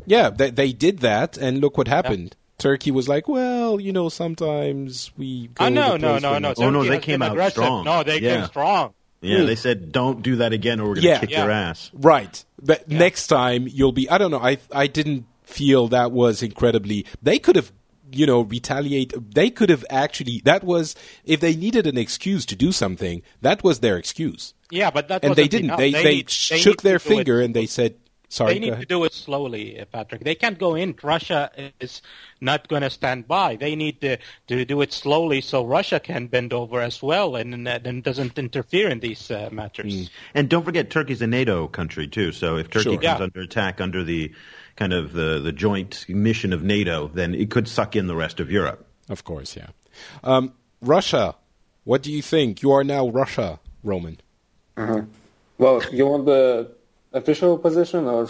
Yeah, they, they did that, and look what happened. Turkey was like, well, you know, sometimes we. Go Oh no, the no, place no, no! Oh, no, they came out aggressive. strong. No, they Yeah. came strong. Yeah, they said don't do that again, or we're going to Yeah. kick Yeah. your ass. Right, but next time you'll be. I don't know. I I didn't feel that was incredibly. They could have. You know, retaliate. They could have actually. That was if they needed an excuse to do something. That was their excuse, Yeah, but that and they wasn't didn't. enough. They they, need- need shook to their do it- finger and they said, "Sorry." They need ahead. to do it slowly, uh, Patrick. They can't go in. Russia is not going to stand by. They need to, to do it slowly so Russia can bend over as well and uh, then doesn't interfere in these uh, matters. And don't forget, Turkey's a NATO country too. So if Turkey Sure. comes Yeah. under attack under the kind of the, the joint mission of NATO, then it could suck in the rest of Europe. Of course, yeah. Um, Russia. What do you think? You are now Russia, Roman. Well, you want the official position or?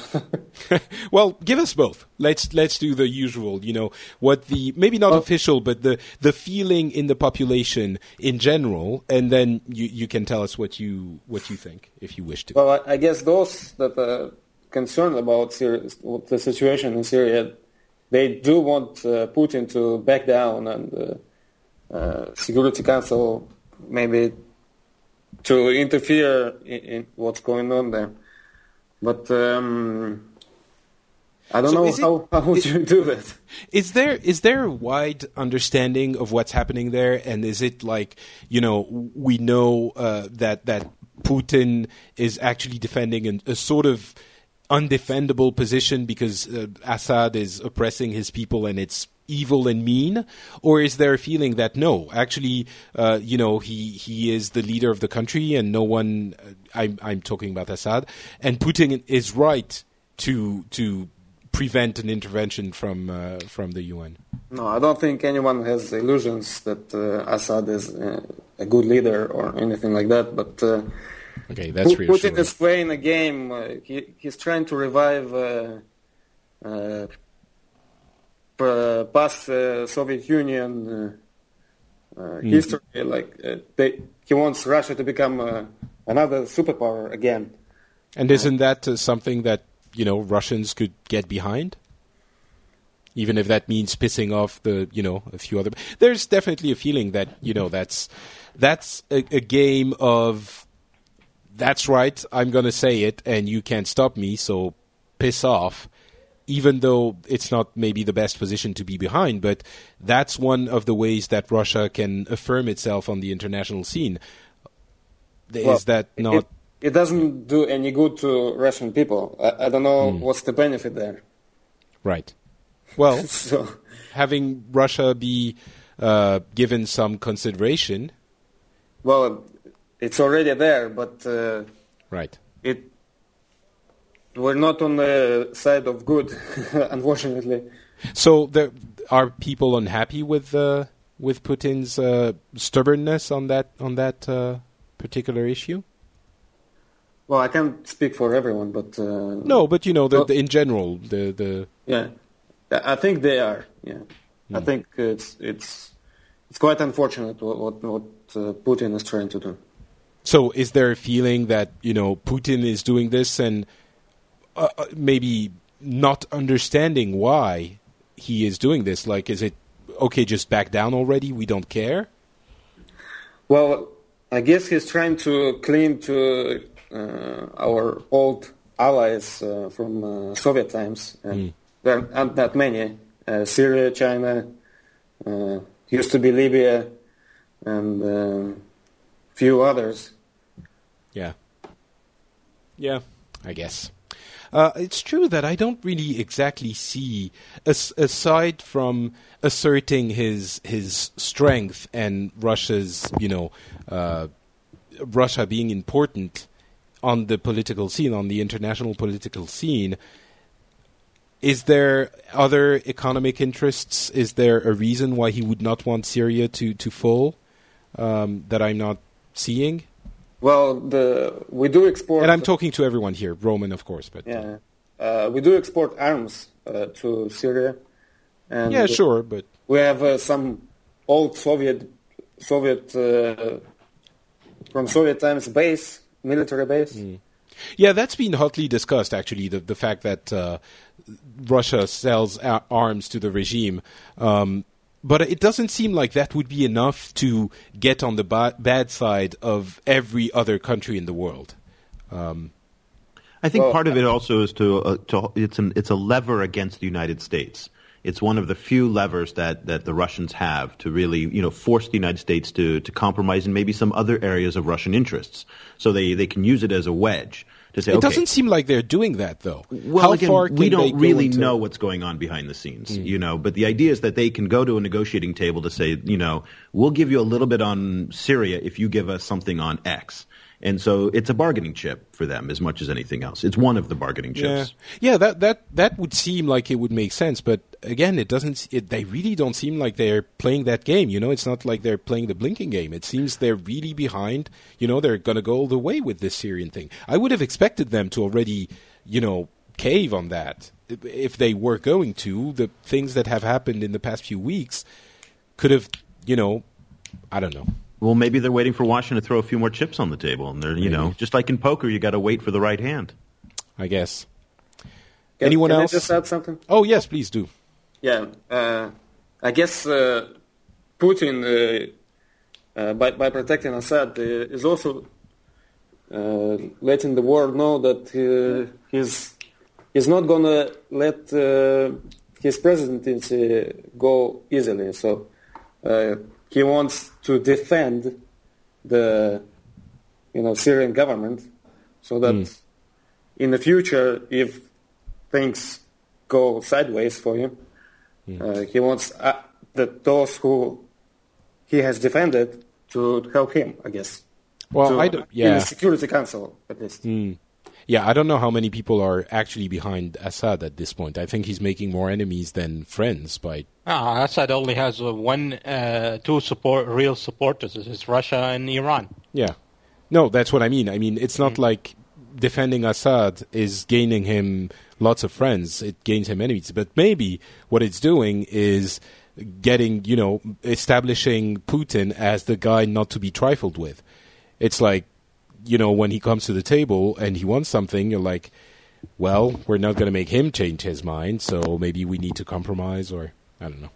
well, give us both. Let's let's do the usual. You know what the maybe not official, but the the feeling in the population in general, and then you you can tell us what you what you think if you wish to. well, I, I guess those that are concerned about Syria, the situation in Syria, they do want uh, Putin to back down and uh, uh, Security Council maybe to interfere in, in what's going on there. But um, I don't So know it- how, how would you do that. Is there is there a wide understanding of what's happening there, and is it like you know we know uh, that that Putin is actually defending an, a sort of undefendable position because uh, Assad is oppressing his people and it's evil and mean, or is there a feeling that no, actually, uh, you know, he he is the leader of the country and no one. Uh, I'm I'm talking about Assad, and Putin is right to to prevent an intervention from uh, from the UN. No, I don't think anyone has illusions that uh, Assad is uh, a good leader or anything like that. But Okay, that's Pu- reassuring. Putin is playing a game. Uh, he, he's trying to revive uh, uh, p- past uh, Soviet Union uh, uh, history. Like uh, they, he wants Russia to become uh, another superpower again. And isn't that uh, something that you know Russians could get behind? Even if that means pissing off the you know a few other. There's definitely a feeling that you know that's that's a, a game of that's right. I'm going to say it, and you can't stop me. So piss off. Even though it's not maybe the best position to be behind, but that's one of the ways that Russia can affirm itself on the international scene. Is Well, that not It, it doesn't do any good to Russian people. I, I don't know what's the benefit there. right? Well, So, having Russia be uh, given some consideration, well, it's already there, but uh, right? it we're not on the side of good, unfortunately. So, there, are people unhappy with uh, with Putin's uh, stubbornness on that on that uh, particular issue? Well, I can't speak for everyone, but uh, No, but you know, the, the, in general, the the yeah, I think they are. Yeah, I think it's it's it's quite unfortunate what what, what uh, Putin is trying to do. So, is there a feeling that you know Putin is doing this and uh, uh, maybe not understanding why he is doing this? Like, is it okay? Just back down already. We don't care. Well, I guess he's trying to cling to uh, our old allies uh, from uh, Soviet times. And There aren't that many. Uh, Syria, China, uh, used to be Libya, and uh, few others. Yeah. Yeah, I guess. Uh, it's true that I don't really exactly see, as, aside from asserting his his strength and Russia's, you know, uh, Russia being important on the political scene, on the international political scene. Is there other economic interests? Is there a reason why he would not want Syria to to fall um, that I'm not seeing? Well, the we do export. And I'm talking to everyone here, Roman, of course, but Yeah, uh, we do export arms uh, to Syria. And yeah, sure, but We have uh, some old Soviet, Soviet uh, from Soviet times base, military base. Mm. yeah, that's been hotly discussed. Actually, the the fact that uh, Russia sells arms to the regime, um, but it doesn't seem like that would be enough to get on the ba- bad side of every other country in the world. Um, I think Well, part of it also is to, uh, to it's an it's a lever against the United States. It's one of the few levers that, that the Russians have to really you know force the United States to, to compromise in maybe some other areas of Russian interests. So they, they can use it as a wedge to say, it okay, doesn't seem like they're doing that, though. well, How again, we don't really into- know what's going on behind the scenes, hmm. you know. But the idea is that they can go to a negotiating table to say, you know, we'll give you a little bit on Syria if you give us something on X. And so it's a bargaining chip for them as much as anything else. It's one of the bargaining chips. yeah, yeah that that that would seem like it would make sense, but again, it doesn't. It, they really don't seem like they're playing that game. You know, it's not like they're playing the blinking game. It seems they're really behind. You know, they're going to go all the way with this Syrian thing. I would have expected them to already, you know, cave on that if- if they were going to. The things that have happened in the past few weeks could have, you know, I don't know. Well, maybe they're waiting for Washington to throw a few more chips on the table, and they're you know just like in poker, you got to wait for the right hand. I guess. Can, Anyone can else? I just add something? Oh yes, please do. Yeah, uh, I guess uh, Putin, uh, uh, by, by protecting Assad, uh, is also uh, letting the world know that uh, he's he's not gonna let uh, his presidency go easily. So uh, he wants to defend the you know Syrian government, so that in the future, if things go sideways for him, uh, he wants uh, that those who he has defended to help him, I guess. Well, to, I don't. In Yeah. the Security Council, at least. Yeah, I don't know how many people are actually behind Assad at this point. I think he's making more enemies than friends by Ah, Assad only has uh, one, uh, two support, real supporters. It's Russia and Iran. yeah. No, that's what I mean. I mean, it's not Mm. like defending Assad is gaining him lots of friends. It gains him enemies. But maybe what it's doing is getting, you know, establishing Putin as the guy not to be trifled with. It's like, you know, when he comes to the table and he wants something, you're like, well, we're not going to make him change his mind, so maybe we need to compromise, or I don't know.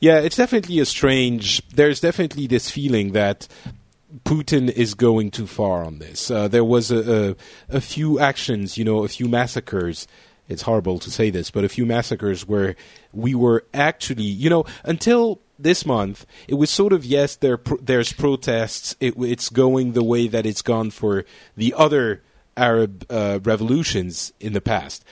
Yeah, it's definitely a strange. There's definitely this feeling that Putin is going too far on this. Uh, there was a, a a few actions, you know, a few massacres. It's horrible to say this, but a few massacres where we were actually, you know, until this month, it was sort of yes, there there's protests. It, it's going the way that it's gone for the other Arab uh, revolutions in the past.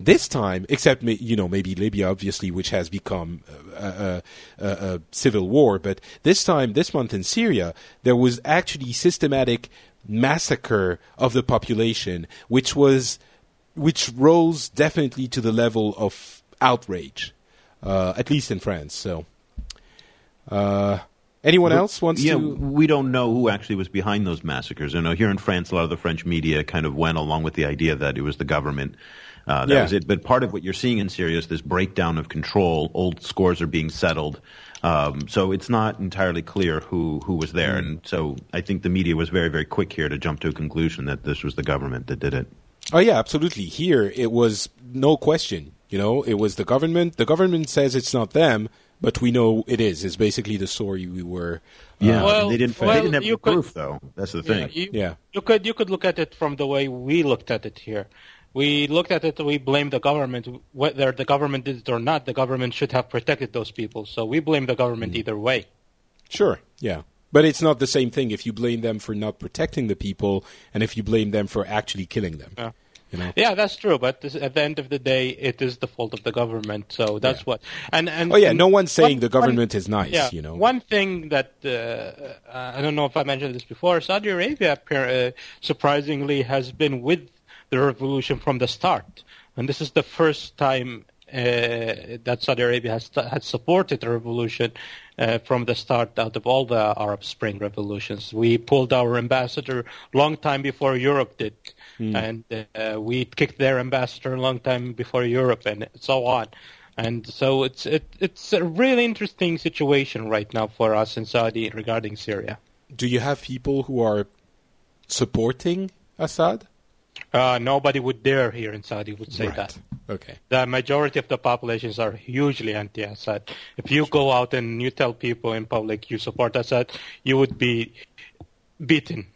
This time, except you know maybe Libya, obviously, which has become a, a, a, a civil war, but this time, this month in Syria, there was actually systematic massacre of the population, which was which rose definitely to the level of outrage, uh, at least in France. So, uh, anyone else wants yeah, to? we don't know who actually was behind those massacres. I know here in France, a lot of the French media kind of went along with the idea that it was the government. Uh, that Yeah. was it. But part of what you're seeing in Syria is this breakdown of control. Old scores are being settled. Um, so it's not entirely clear who, who was there. And so I think the media was very, very quick here to jump to a conclusion that this was the government that did it. Oh yeah, absolutely. Here it was no question. You know, it was the government. The government says it's not them, but we know it is. It's basically the story we were. uh, Yeah, Well- they didn't. well, they didn't have you the could- proof, though. That's the thing. you, Yeah. you could you could look at it from the way we looked at it here. We looked at it. We blame the government. Whether the government did it or not, the government should have protected those people. So we blame the Mm. government either way. Sure, yeah. But it's not the same thing if you blame them for not protecting the people and if you blame them for actually killing them. Yeah. You know? Yeah, that's true. But this, at the end of the day, it is the fault of the government. So that's Yeah. what. And and Oh yeah, no one's saying one- the government is nice, Yeah, you know. one thing that uh, uh, I don't know if I mentioned this before, Saudi Arabia uh, surprisingly has been with the revolution from the start, and this is the first time uh, that Saudi Arabia has has supported the revolution uh, from the start out of all the Arab Spring revolutions. We pulled our ambassador long time before Europe did, and uh, we kicked their ambassador a long time before Europe, and so on. And so it's it, it's a really interesting situation right now for us in Saudi regarding Syria. Do you have people who are supporting Assad? Uh, nobody would dare here in Saudi would say right. that. Okay. The majority of the populations are hugely anti-Assad. If you go out and you tell people in public you support Assad, you would be beaten.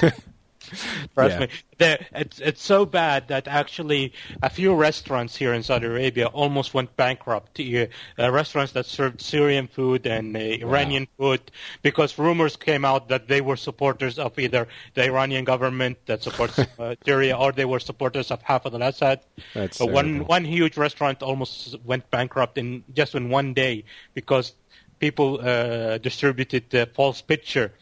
Trust Yeah. me. There, it's it's so bad that actually a few restaurants here in Saudi Arabia almost went bankrupt. Uh, restaurants that served Syrian food and uh, Iranian food because rumors came out that they were supporters of either the Iranian government that supports uh, Syria or they were supporters of Hafez al-Assad. That's Uh, one terrible. one huge restaurant almost went bankrupt in just in one day because people uh, distributed the false picture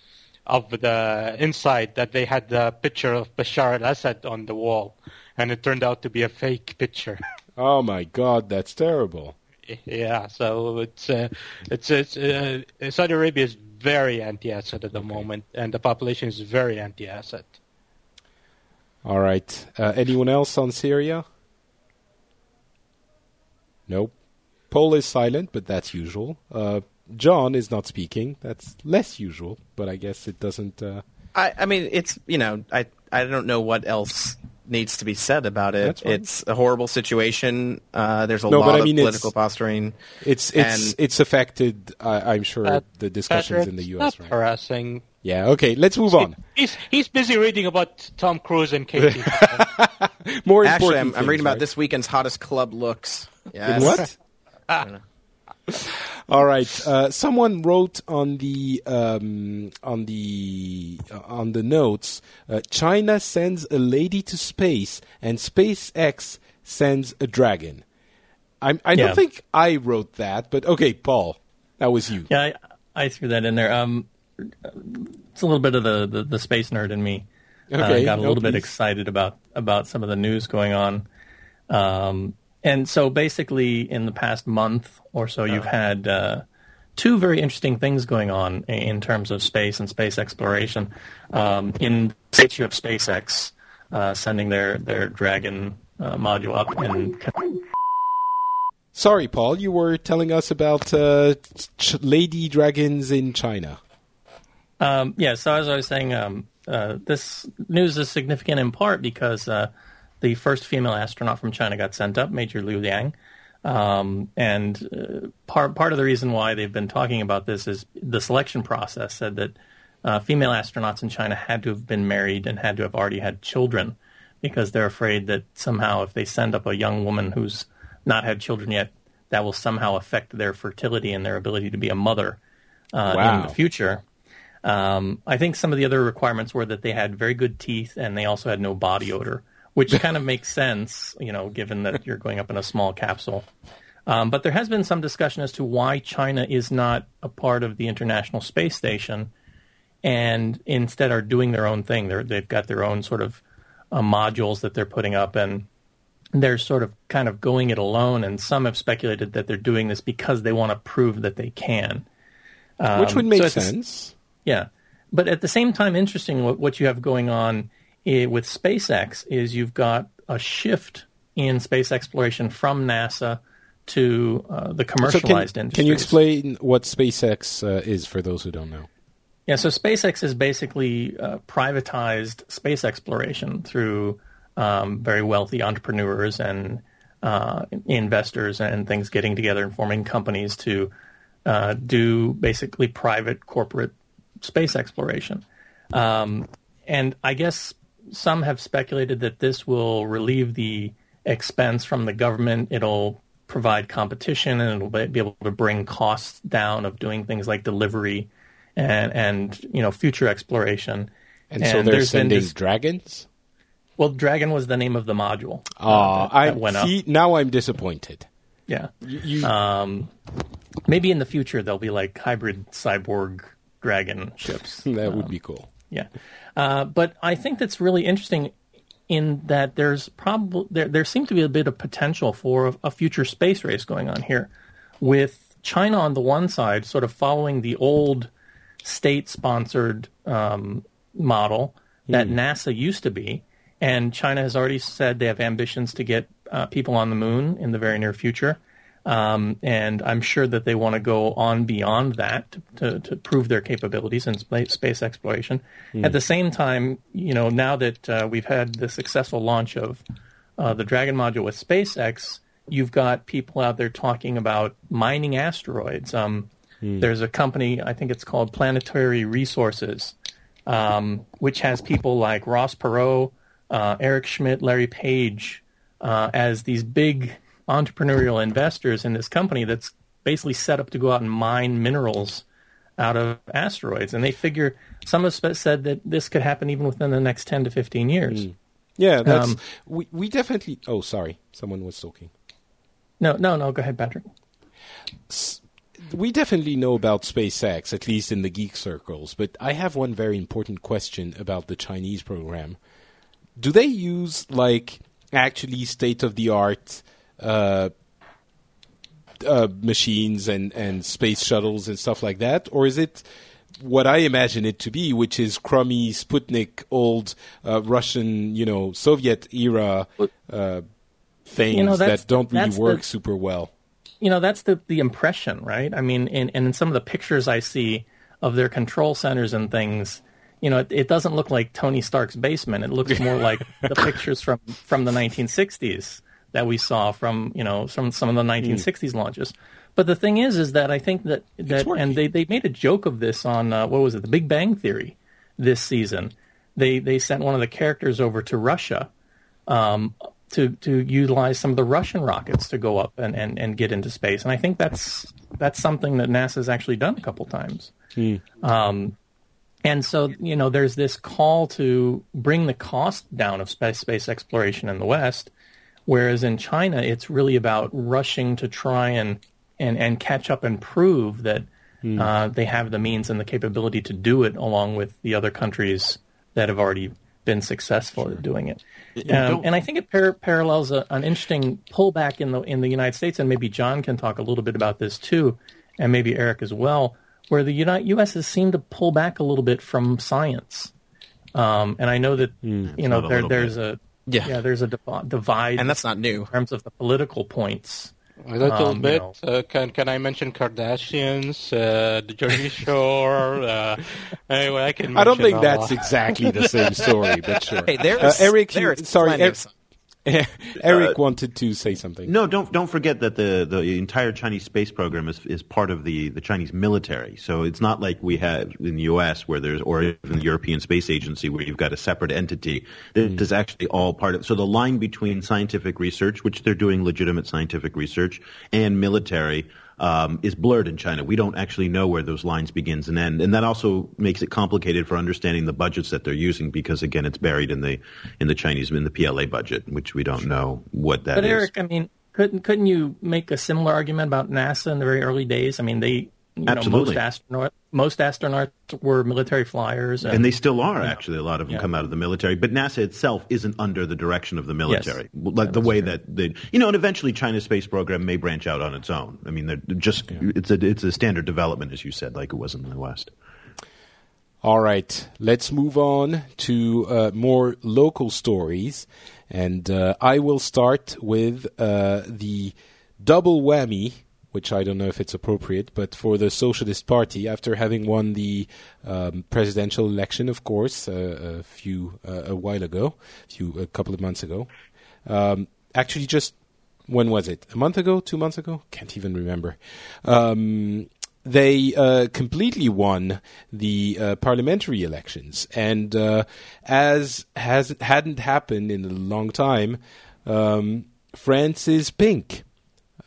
of the inside that they had the picture of Bashar al-Assad on the wall, and it turned out to be a fake picture. Oh my god, that's terrible. yeah, so it's uh, it's it's uh, Saudi Arabia is very anti-Assad at the moment, and the population is very anti-Assad. All right. Uh, anyone else on Syria? Nope. Paul is silent, but that's usual. Uh, John is not speaking. That's less usual, but I guess it doesn't. Uh, I, I mean, it's you know, I I don't know what else needs to be said about it. It's a horrible situation. Uh, there's a No, lot but I of mean, it's- political posturing. it's it's And- it's affected. Uh, I'm sure Pat- the discussions Patrick, in the U.S. Right? harassing. Yeah. Okay. Let's move on. He's he's busy reading about Tom Cruise and Katie. More Actually, important. I'm, I'm reading things, about this weekend's hottest club looks. In Yes. what? All right. Uh, someone wrote on the um, on the uh, on the notes. Uh, China sends a lady to space, and SpaceX sends a dragon. I'm, I Yeah. don't think I wrote that, but okay, Paul, that was you. Yeah, I, I threw that in there. Um, it's a little bit of the, the, the space nerd in me. Okay, uh, got a no, little bit excited about about some of the news going on. Um, and so basically, in the past month or so, you've Uh-huh. had uh, two very interesting things going on in terms of space and space exploration. Um, in states, you have SpaceX uh, sending their their Dragon uh, module up, and Sorry, Paul, you were telling us about uh, ch- lady dragons in China. Um, yeah, so as I was saying, um, uh, this news is significant in part because uh, the first female astronaut from China got sent up, Major Liu Yang. Um, and uh, part part of the reason why they've been talking about this is the selection process said that uh, female astronauts in China had to have been married and had to have already had children because they're afraid that somehow if they send up a young woman who's not had children yet, that will somehow affect their fertility and their ability to be a mother uh, Wow. in the future. Um, I think some of the other requirements were that they had very good teeth and they also had no body odor, which kind of makes sense, you know, given that you're going up in a small capsule. Um, but there has been some discussion as to why China is not a part of the International Space Station and instead are doing their own thing. They're, they've got their own sort of uh, modules that they're putting up and they're sort of kind of going it alone. And some have speculated that they're doing this because they want to prove that they can. Which would Um, make so the sense. yeah, but at the same time, interesting what, what you have going on i- with SpaceX is you've got a shift in space exploration from NASA to uh, the commercialized can, industries. can you explain what SpaceX uh, is for those who don't know? Yeah, so SpaceX is basically uh, privatized space exploration through um, very wealthy entrepreneurs and uh, investors and things getting together and forming companies to uh, do basically private corporate space exploration. Um, and I guess some have speculated that this will relieve the expense from the government. It'll provide competition and it'll be able to bring costs down of doing things like delivery and and you know future exploration. And, so they're sending dis- dragons? well, Dragon was the name of the module. uh, Ah, that- I that went up. see. Now I'm disappointed. Yeah. You, Um, maybe in the future there'll be like hybrid cyborg dragon ships. that would be cool. Yeah, uh, but I think that's really interesting in that there's probably there there seems to be a bit of potential for a, a future space race going on here, with China on the one side, sort of following the old state-sponsored um, model that NASA used to be, and China has already said they have ambitions to get uh, people on the moon in the very near future. Um, and I'm sure that they want to go on beyond that to, to, to prove their capabilities in space, space exploration. At the same time, you know, now that uh, we've had the successful launch of uh, the Dragon module with SpaceX, you've got people out there talking about mining asteroids. Um, There's a company, I think it's called Planetary Resources, um, which has people like Ross Perot, uh, Eric Schmidt, Larry Page uh, as these big entrepreneurial investors in this company that's basically set up to go out and mine minerals out of asteroids. And they figure some have said that this could happen even within the next 10 to 15 years. Yeah, that's Um, we we definitely. Oh, sorry, someone was talking. No, no, no. Go ahead, Patrick. We definitely know about SpaceX, at least in the geek circles. But I have one very important question about the Chinese program. Do they use like actually state of the art uh, uh, machines and and space shuttles and stuff like that, or is it? What I imagine it to be, which is crummy Sputnik, old uh, Russian, you know, Soviet era uh, things You know, that don't really that's the- work super well. you know that's the the impression right i mean in, and in some of the pictures i see of their control centers and things you know it, it doesn't look like tony stark's basement it looks more like the pictures from from the 1960s that we saw from you know from some of the 1960s launches. But the thing is is that i think that that and they they made a joke of this on uh, what was it? The big bang theory this season. They they sent one of the characters over to russia um, to to utilize some of the Russian rockets to go up and, and, and get into space. And I think that's that's something that NASA's actually done a couple times. Um, and so you know, there's this call to bring the cost down of space space exploration in the West, whereas in China, it's really about rushing to try and and, and catch up and prove that uh, they have the means and the capability to do it, along with the other countries that have already been successful at doing it. Um, and I think it par- parallels a, an interesting pullback in the in the United States, and maybe John can talk a little bit about this too. and maybe Eric as well, where the United U.S. has seemed to pull back a little bit from science. Um, and I know that you know there, there's bit. a Yeah. yeah there's a divide and that's not new. in terms of the political points. A little Um, you bit. know. Uh, can can I mention Kardashians, uh, the Jersey Shore? uh, anyway, I can. I don't think a that's lot. exactly the same story, but sure. Hey, there Uh, Eric, there you- is sorry, plenty Er-. Eric wanted to say something. No, don't don't forget that the, the entire Chinese space program is is part of the, the Chinese military. So it's not like we have in the U.S. where there's or even the European Space Agency where you've got a separate entity. This is actually all part of. So the line between scientific research, which they're doing legitimate scientific research, and military. Um, is blurred in China. We don't actually know where those lines begins and end, and that also makes it complicated for understanding the budgets that they're using because again, it's buried in the in the Chinese in the PLA budget, which we don't know what that is. But Eric, I mean, couldn't couldn't you make a similar argument about NASA in the very early days? I mean, they you know, Absolutely. most astronaut most astronauts were military flyers, and, And they still are actually. A lot of them Yeah. come out of the military, but NASA itself isn't under the direction of the military, Yes. like the way that they, you know. And eventually, China's space program may branch out on its own. I mean, they're just it's a it's a standard development, as you said, like it was in the West. All right, let's move on to uh, more local stories. And uh, I will start with uh, the double whammy, which I don't know if it's appropriate, but for the Socialist Party, after having won the um, presidential election, of course, uh, a few uh, a while ago, a few a couple of months ago. Um, actually, just when was it? A month ago? Two months ago? Can't even remember. Um, they uh, completely won the uh, parliamentary elections, and uh, as has hadn't happened in a long time, um, France is pink.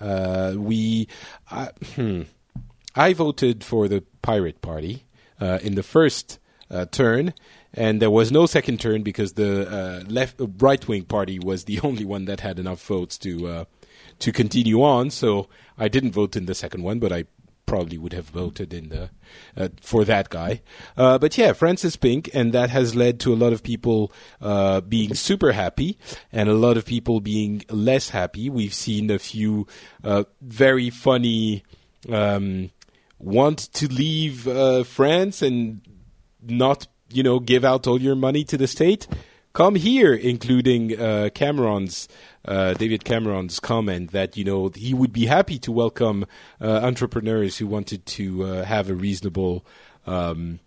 Uh, we, I hmm, I voted for the Pirate Party uh, in the first uh, turn, and there was no second turn because the uh, left right wing party was the only one that had enough votes to uh, to continue on. So I didn't vote in the second one, but I probably would have voted in the uh, for that guy. Uh, but yeah, France is pink, and that has led to a lot of people uh, being super happy and a lot of people being less happy. We've seen a few uh, very funny. Um, want to leave uh, France and not, you know, give out all your money to the state, come here, including uh, Cameron's, uh, David Cameron's comment that, you know, he would be happy to welcome uh, entrepreneurs who wanted to uh, have a reasonable um,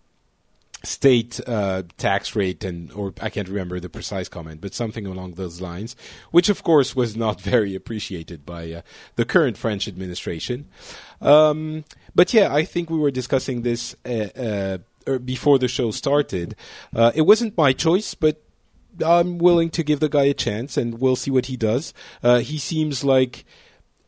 state uh, tax rate and or I can't remember the precise comment, but something along those lines, which of course was not very appreciated by uh, the current French administration. Um, but yeah, I think we were discussing this uh, uh, er, before the show started. Uh, it wasn't my choice, but I'm willing to give the guy a chance, and we'll see what he does. Uh, he seems like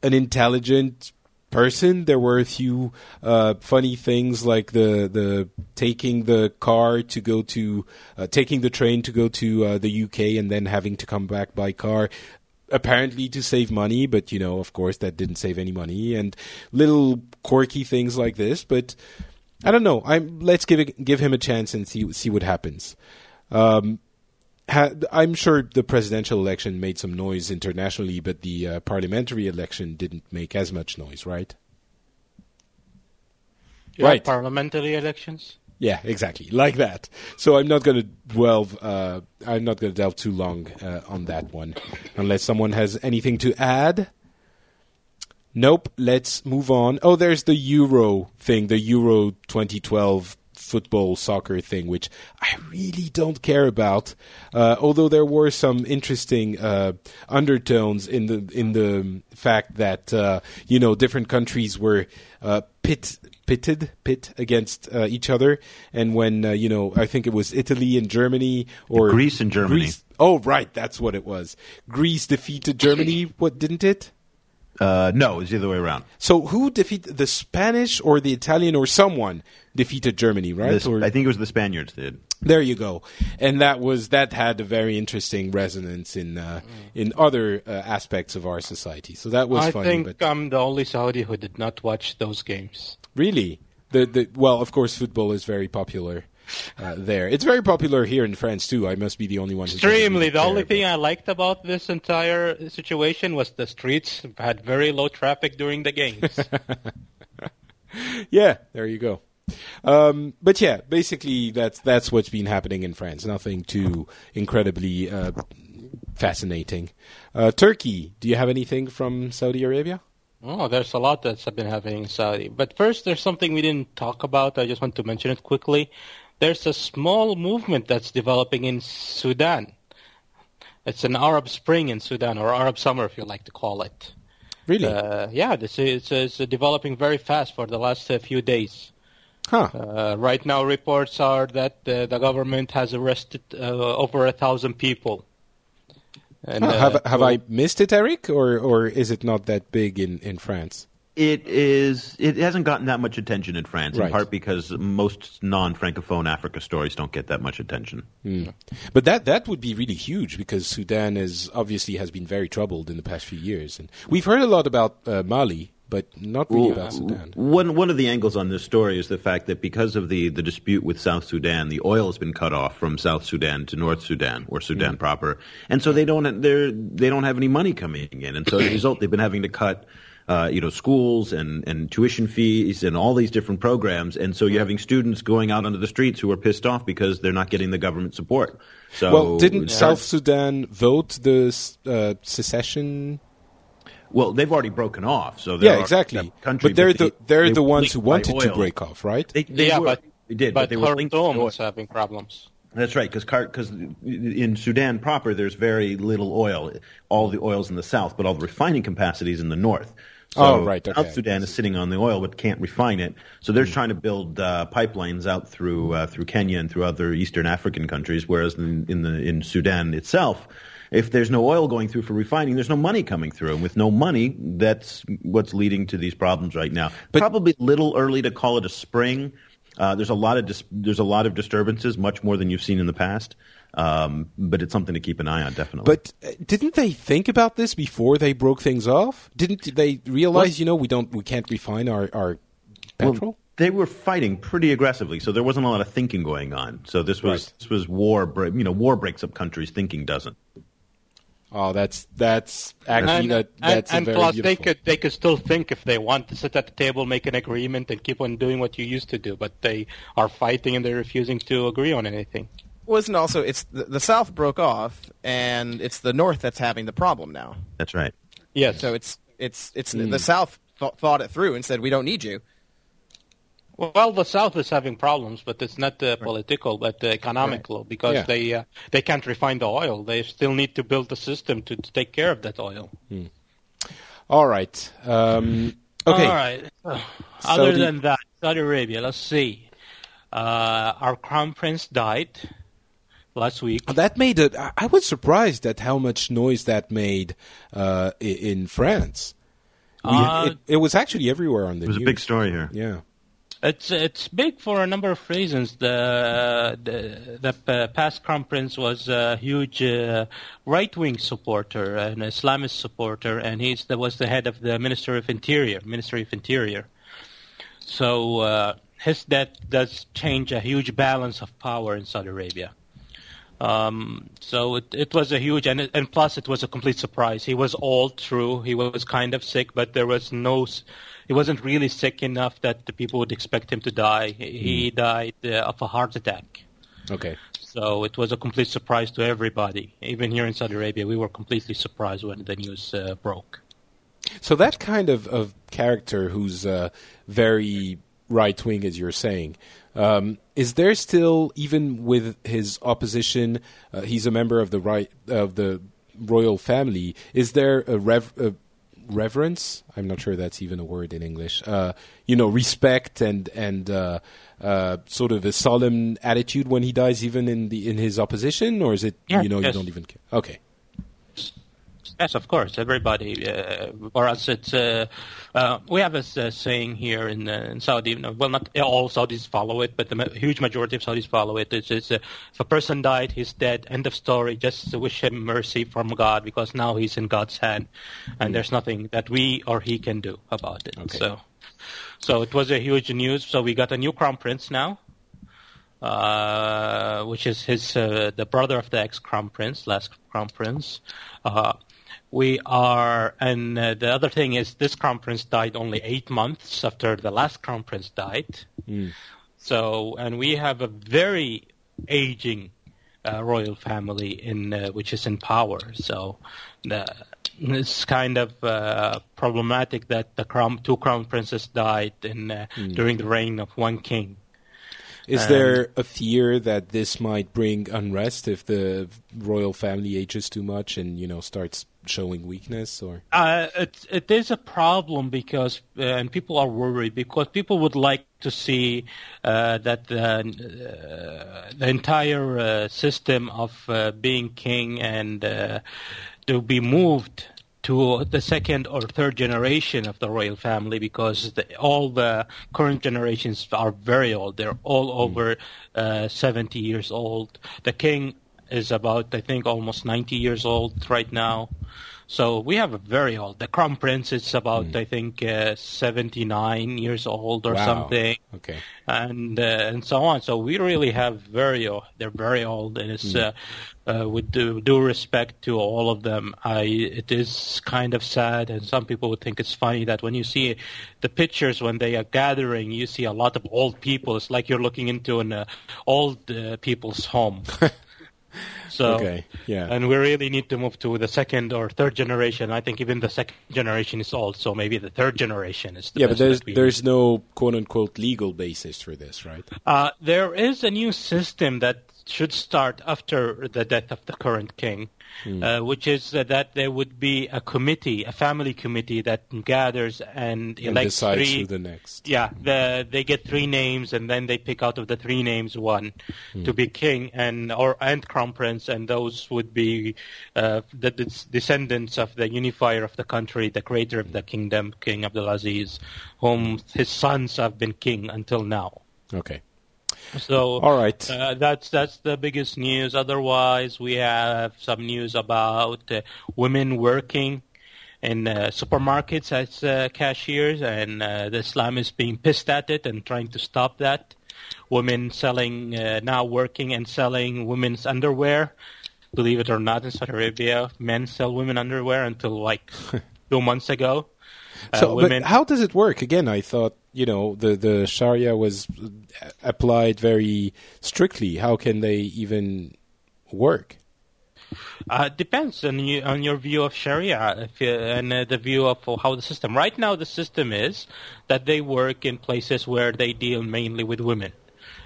an intelligent person. There were a few uh, funny things like the the taking the car to go to uh, taking the train to go to uh, the UK and then having to come back by car. Apparently to save money, but you know, of course, that didn't save any money, and little quirky things like this. But I don't know. I'm let's give it, give him a chance and see see what happens. Um, I'm sure the presidential election made some noise internationally, but the uh, parliamentary election didn't make as much noise, right? Have Right. Parliamentary elections. Yeah, exactly, like that. So I'm not going to delve. Uh, I'm not going to delve too long uh, on that one, unless someone has anything to add. Nope. Let's move on. Oh, there's the Euro thing, the Euro 2012 football soccer thing, which I really don't care about. Uh, although there were some interesting uh, undertones in the in the fact that uh, you know different countries were uh, pit pitted pit against uh, each other, and when uh, you know I think it was Italy and Germany or Greece and Germany. Greece- oh, right, that's what it was. Greece defeated Germany. What didn't it? Uh, no, it's the other way around. So who defeated the Spanish or the Italian or someone defeated Germany, right? The- or, I think it was the Spaniards did. there you go, and that was that had a very interesting resonance in uh, in other uh, aspects of our society. So that was I funny, think but I'm the only Saudi who did not watch those games. really, the the well, of course, football is very popular uh, there. It's very popular here in France too. I must be the only one. Extremely. The only thing I liked about this entire situation was the streets had very low traffic during the games. yeah, there you go. Um, but yeah, basically that's that's what's been happening in France. Nothing too incredibly uh, fascinating. Uh, Turki, do you have anything from Saudi Arabia? Oh, there's a lot that's been happening in Saudi. But first, there's something we didn't talk about. I just want to mention it quickly. There's a small movement that's developing in Sudan. It's an Arab Spring in Sudan, or Arab Summer, if you like to call it. Really? Uh, yeah, this is, it's, it's developing very fast for the last uh, few days. huh. Uh, right now, reports are that uh, the government has arrested uh, over a thousand people. And, Huh, uh, have have so- I missed it, Eric, or or is it not that big in in France? It is. It hasn't gotten that much attention in France, Right. in part because most non-francophone Africa stories don't get that much attention. But that that would be really huge because Sudan is obviously has been very troubled in the past few years, and we've heard a lot about uh, Mali, but not really about Sudan. One one of the angles on this story is the fact that because of the, the dispute with South Sudan, the oil has been cut off from South Sudan to North Sudan or Sudan proper, and so they don't they're they don't have any money coming in, and so as a result, they've been having to cut. Uh, you know, schools and, and tuition fees and all these different programs, and so you're having students going out onto the streets who are pissed off because they're not getting the government support. So, well, didn't it's South Sudan vote the uh, secession? Well, they've already broken off, so Yeah, exactly. country, but they're they- the they're they the ones who wanted to break off, right? They, they yeah, were, but they did, but, but, they were linked to Khartoum oil. is having problems. That's right, because because in Sudan proper, there's very little oil. All the oil's in the south, but all the refining capacity is in the north. So Oh, right, South. Sudan is sitting on the oil, but can't refine it. So they're trying to build uh, pipelines out through uh, through Kenya and through other Eastern African countries. Whereas in, in the in Sudan itself, if there's no oil going through for refining, there's no money coming through, and with no money, that's what's leading to these problems right now. But- Probably a little early to call it a spring. Uh, there's a lot of dis- there's a lot of disturbances, much more than you've seen in the past. Um, but it's something to keep an eye on, definitely. But uh, didn't they think about this before they broke things off? Didn't they realize, you know, we don't, we can't refine our our Well, petrol? they were fighting pretty aggressively, so there wasn't a lot of thinking going on. So this was Right. this was war. You know, war breaks up countries. Thinking doesn't. oh, that's that's actually And, that and, that's a and very plus, they could they could still think if they want to sit at the table, make an agreement, and keep on doing what you used to do. But they are fighting and they're refusing to agree on anything. Wasn't also it's the, the South broke off, and it's the North that's having the problem now. That's right. Yes. So it's it's it's the South th- thought it through and said we don't need you. Well, the South is having problems, but it's not uh, political, but uh, economical, because Yeah. they uh, they can't refine the oil. They still need to build a system to, to take care of that oil. All right. Um, okay. All right. Other Saudi- than that, Saudi Arabia. Let's see. Uh, our crown prince died last week. That made it. I- I was surprised at how much noise that made uh, in France. We, Uh, it, it was actually everywhere on the It was a big story here. Yeah. It's it's big for a number of reasons. The the, the uh, past crown prince was a huge uh, right wing supporter, an Islamist supporter, and he's the, was the head of the Ministry of Interior, Ministry of Interior. So uh, his death does change a huge balance of power in Saudi Arabia. Um, so it, it was a huge, and, and plus it was a complete surprise. He was all true. He was kind of sick, but there was no, he wasn't really sick enough that the people would expect him to die. He he died uh, of a heart attack. Okay. So it was a complete surprise to everybody. Even here in Saudi Arabia, we were completely surprised when the news uh, broke. So that kind of, of character who's uh, very right wing, as you're saying, um, is there still, even with his opposition, uh, he's a member of the right of the royal family. Is there a, rev- a reverence? I'm not sure that's even a word in English. Uh, you know, respect and and uh, uh, sort of a solemn attitude when he dies, even in the in his opposition, or is it Yeah, you know you don't even care? Okay. Yes, of course. Everybody, uh, for us, it's uh, uh, we have a saying here in, uh, in Saudi. Well, not all Saudis follow it, but the ma- huge majority of Saudis follow it. It's, it's uh, if a person died, he's dead. End of story. Just wish him mercy from God because now he's in God's hand, and there's nothing that we or he can do about it. Okay. So, so it was a huge news. So we got a new crown prince now. Uh, which is his uh, the brother of the ex crown prince, last crown prince. Uh, we are, and uh, the other thing is this crown prince died only eight months after the last crown prince died. So, and we have a very aging uh, royal family in uh, which is in power. So, the, it's kind of uh, problematic that the crown, two crown princes died in uh, during the reign of one king. Is there a fear that this might bring unrest if the royal family ages too much and you know starts showing weakness or? Uh, it it is a problem because uh, and people are worried because people would like to see uh, that the, uh, the entire uh, system of uh, being king and uh, to be moved to the second or third generation of the royal family because the, all the current generations are very old. They're all over uh, 70 years old. The king is about, I think, almost 90 years old right now. So we have a very old. The crown prince is about, I think, uh, 79 years old or Wow. something okay and uh, and so on. So we really have very old. They're very old, and it's uh, uh, with due, due respect to all of them. I it is kind of sad, and some people would think it's funny that when you see the pictures when they are gathering, you see a lot of old people. It's like you're looking into an uh, old uh, people's home. So, Okay, yeah. and we really need to move to the second or third generation. I think even the second generation is old, so maybe the third generation is the yeah but there's there's no quote unquote legal basis for this right uh, there is a new system that should start after the death of the current king, uh, which is uh, that there would be a committee, a family committee that gathers and and elects decides three. who the next Yeah, the, they get three names, and then they pick out of the three names one to be king and or and crown prince, and those would be uh, the, the descendants of the unifier of the country, the creator of the kingdom, King Abdulaziz, whom his sons have been king until now. okay So all right uh, that's that's the biggest news. Otherwise, we have some news about uh, women working in uh, supermarkets as uh, cashiers, and uh, the Islam is being pissed at it and trying to stop that. Women selling uh, now working and selling women's underwear. Believe it or not, in Saudi Arabia, men sell women underwear until like two months ago. So, women, but how does it work? Again, I thought you know the the Sharia was uh, applied very strictly. How can they even work? Uh, depends on you on your view of Sharia if you, and uh, the view of how the system. Right now, the system is that they work in places where they deal mainly with women,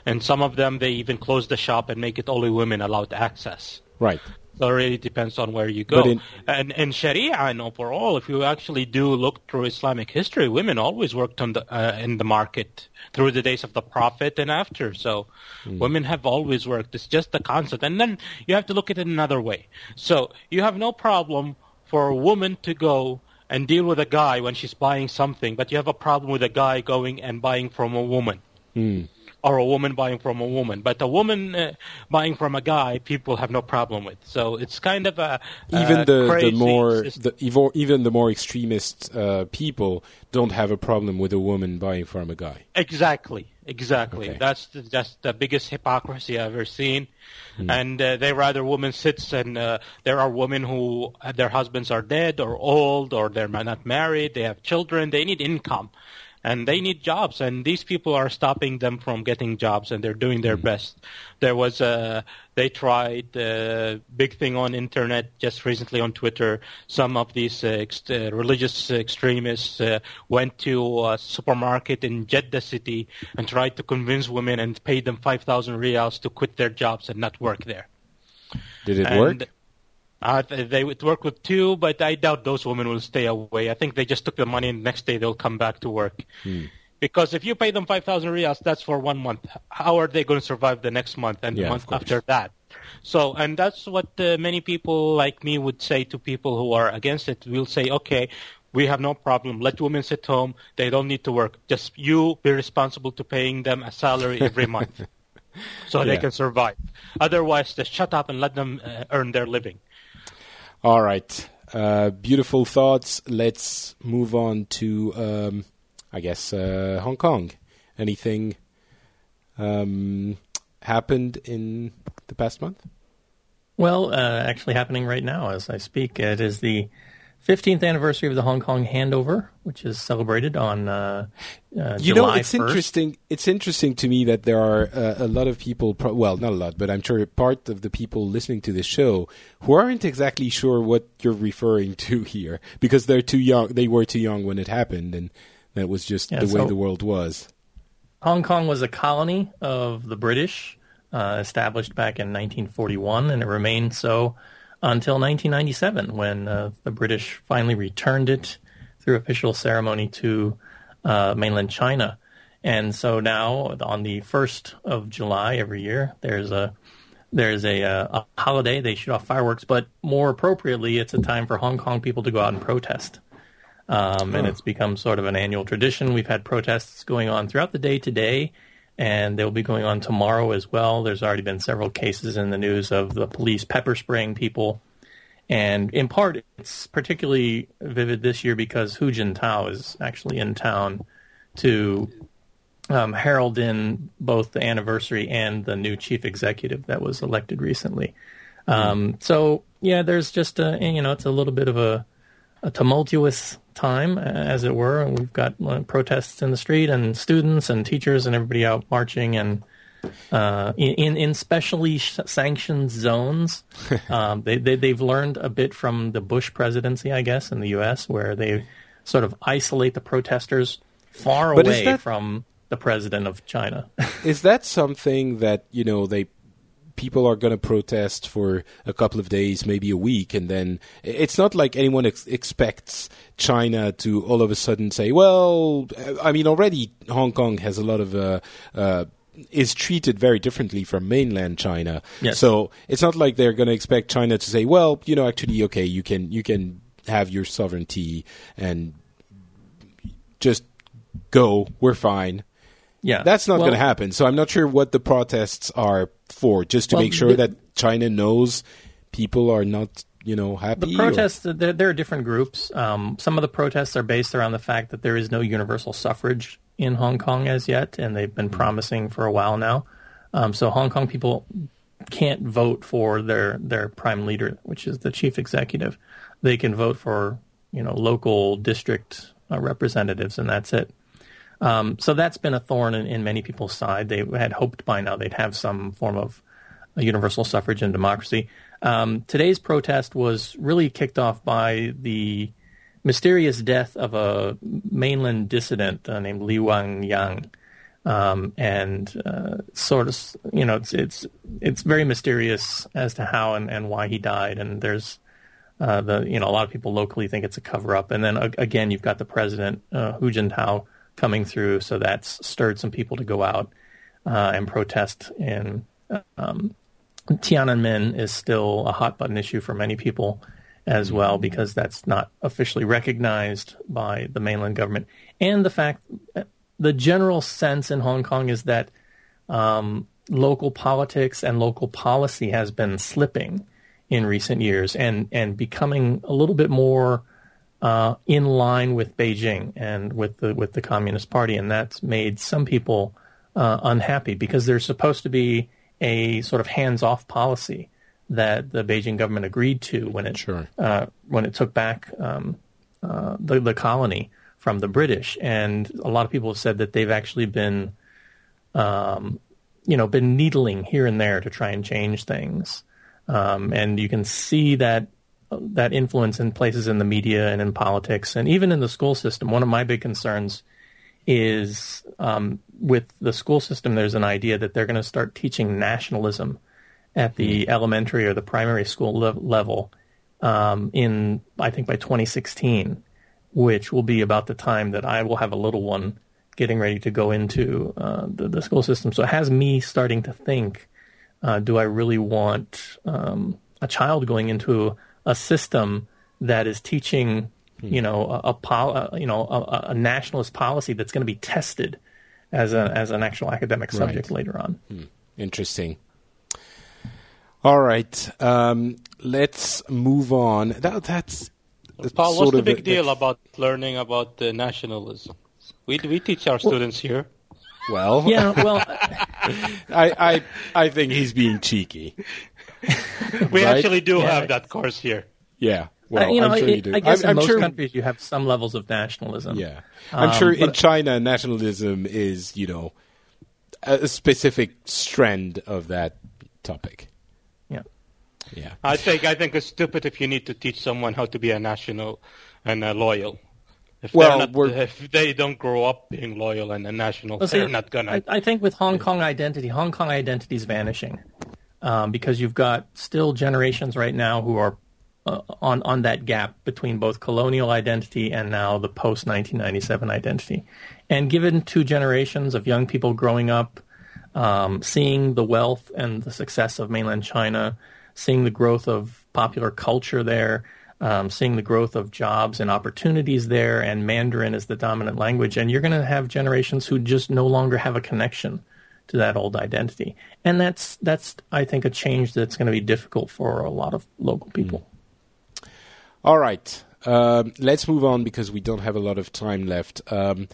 and some of them they even close the shop and make it only women allowed access. Right. So it really depends on where you go. In- and in Sharia and overall, if you actually do look through Islamic history, women always worked on the uh, in the market through the days of the Prophet and after. So Hmm. women have always worked. It's just the concept. And then you have to look at it another way. So you have no problem for a woman to go and deal with a guy when she's buying something, but you have a problem with a guy going and buying from a woman or a woman buying from a woman. But a woman uh, buying from a guy, people have no problem with. So it's kind of a Even uh, the, the more system. the evo- even the more extremist uh, people don't have a problem with a woman buying from a guy. Exactly, exactly. Okay. That's the, that's the biggest hypocrisy I've ever seen. Hmm. And uh, they rather women sits and uh, there are women who their husbands are dead or old or they're not married. They have children. They need income. And they need jobs, and these people are stopping them from getting jobs, and they're doing their Hmm. best. There was a, they tried a big thing on internet just recently on Twitter. Some of these uh, ex- uh, religious extremists uh, went to a supermarket in Jeddah city and tried to convince women and pay them 5,000 riyals to quit their jobs and not work there. Did it And, work? Uh, they would work with two, but I doubt those women will stay away. I think they just took the money and the next day they'll come back to work. Hmm. Because if you pay them 5,000 riyals, that's for one month. How are they going to survive the next month and Yeah, the month after that? So, and that's what uh, many people like me would say to people who are against it. We'll say, okay, we have no problem. Let women sit home. They don't need to work. Just you be responsible to paying them a salary every month so they can survive. Otherwise, just shut up and let them uh, earn their living. All right. Uh, beautiful thoughts. Let's move on to, um, I guess, uh, Hong Kong. Anything um, happened in the past month? Well, uh, actually happening right now as I speak. It is the 15th anniversary of the Hong Kong handover, which is celebrated on uh, uh, you July know, it's 1st. interesting. It's interesting to me that there are uh, a lot of people. Pro- well, not a lot, but I'm sure part of the people listening to this show who aren't exactly sure what you're referring to here because they're too young. They were too young when it happened, and that was just Yeah, the way the world was. Hong Kong was a colony of the British, uh, established back in 1941, and it remained so until 1997, when uh, the British finally returned it through official ceremony to uh, mainland China. And so now, on the first of July every year, there's a there's a, uh, a holiday. They shoot off fireworks, but more appropriately, it's a time for Hong Kong people to go out and protest. Um, and it's become sort of an annual tradition. We've had protests going on throughout the day today, and they'll be going on tomorrow as well. There's already been several cases in the news of the police pepper spraying people. And in part, it's particularly vivid this year because Hu Jintao is actually in town to um, herald in both the anniversary and the new chief executive that was elected recently. Um, so yeah, there's just a you know it's a little bit of a, a tumultuous time, as it were. And we've got uh, protests in the street and students and teachers and everybody out marching and uh, in in specially sanctioned zones. um, they, they they've learned a bit from the Bush presidency, I guess, in the U.S., where they sort of isolate the protesters far But away that- from the president of China. Is that something that you know they people are going to protest for a couple of days, maybe a week, and then it's not like anyone ex- expects China to all of a sudden say, "Well, I mean, already Hong Kong has a lot of." Uh, uh, is treated very differently from mainland China. Yes. So it's not like they're going to expect China to say, "Well, you know, actually, okay, you can you can have your sovereignty and just go. We're fine." yeah, That's not Well, going to happen. So I'm not sure what the protests are for, just to Well, make sure the- that China knows people are not, you know, happy. The or- protests, there, there are different groups. Um, some of the protests are based around the fact that there is no universal suffrage in Hong Kong as yet, and they've been promising for a while now. Um, so Hong Kong people can't vote for their, their prime leader, which is the chief executive. They can vote for you know local district uh, representatives, and that's it. Um, so that's been a thorn in, in many people's side. They had hoped by now they'd have some form of universal suffrage and democracy. Um, today's protest was really kicked off by the mysterious death of a mainland dissident uh, named Li Wang Yang. Um, and uh, sort of, you know, it's it's it's very mysterious as to how and, and why he died. And there's uh, the you know a lot of people locally think it's a cover up. And then again, you've got the president uh, Hu Jintao coming through, so that's stirred some people to go out uh, and protest. And um, Tiananmen is still a hot button issue for many people as well because that's not officially recognized by the mainland government. And the fact, the general sense in Hong Kong is that um, local politics and local policy has been slipping in recent years and, and becoming a little bit more uh, in line with Beijing and with the with the Communist Party, and that's made some people uh, unhappy because there's supposed to be a sort of hands-off policy that the Beijing government agreed to when it Sure. uh, when it took back um, uh, the the colony from the British, and a lot of people have said that they've actually been, um, you know, been needling here and there to try and change things, um, and you can see that that influence in places in the media and in politics and even in the school system. One of my big concerns is um, with the school system. There's an idea that they're going to start teaching nationalism at the elementary or the primary school le- level um, in I think by 2016, which will be about the time that I will have a little one getting ready to go into uh, the, the school system. So it has me starting to think: uh, Do I really want um, a child going into a system that is teaching, you know, a, a pol- uh, you know, a, a nationalist policy that's going to be tested as a as an actual academic subject Right. later on? Interesting. All right, um, let's move on. That, that's Paul, sort what's the big a- deal about learning about the nationalism? We we teach our students here. Well, Yeah, well, I, I, I think he's being cheeky. We Right? actually do Yeah. have that course here. Yeah, Well, Uh, you know, I'm sure it- you do. I guess I'm, in I'm most sure. countries you have some levels of nationalism. Yeah, I'm Um, sure in but- China, nationalism is you know a, a specific strand of that topic. Yeah. Yeah. I think I think it's stupid if you need to teach someone how to be a national and a loyal. If Well, they're not, we're- if they don't grow up being loyal and a national, Well, see, they're not gonna. I, I think with Hong Kong identity, Hong Kong identity is vanishing um, because you've got still generations right now who are uh, on on that gap between both colonial identity and now the post 1997 identity. And given two generations of young people growing up, um, seeing the wealth and the success of mainland China, seeing the growth of popular culture there, um, seeing the growth of jobs and opportunities there, and Mandarin is the dominant language, and you're going to have generations who just no longer have a connection to that old identity, and that's that's I think a change that's going to be difficult for a lot of local people. All right. Um, let's move on because we don't have a lot of time left. Um,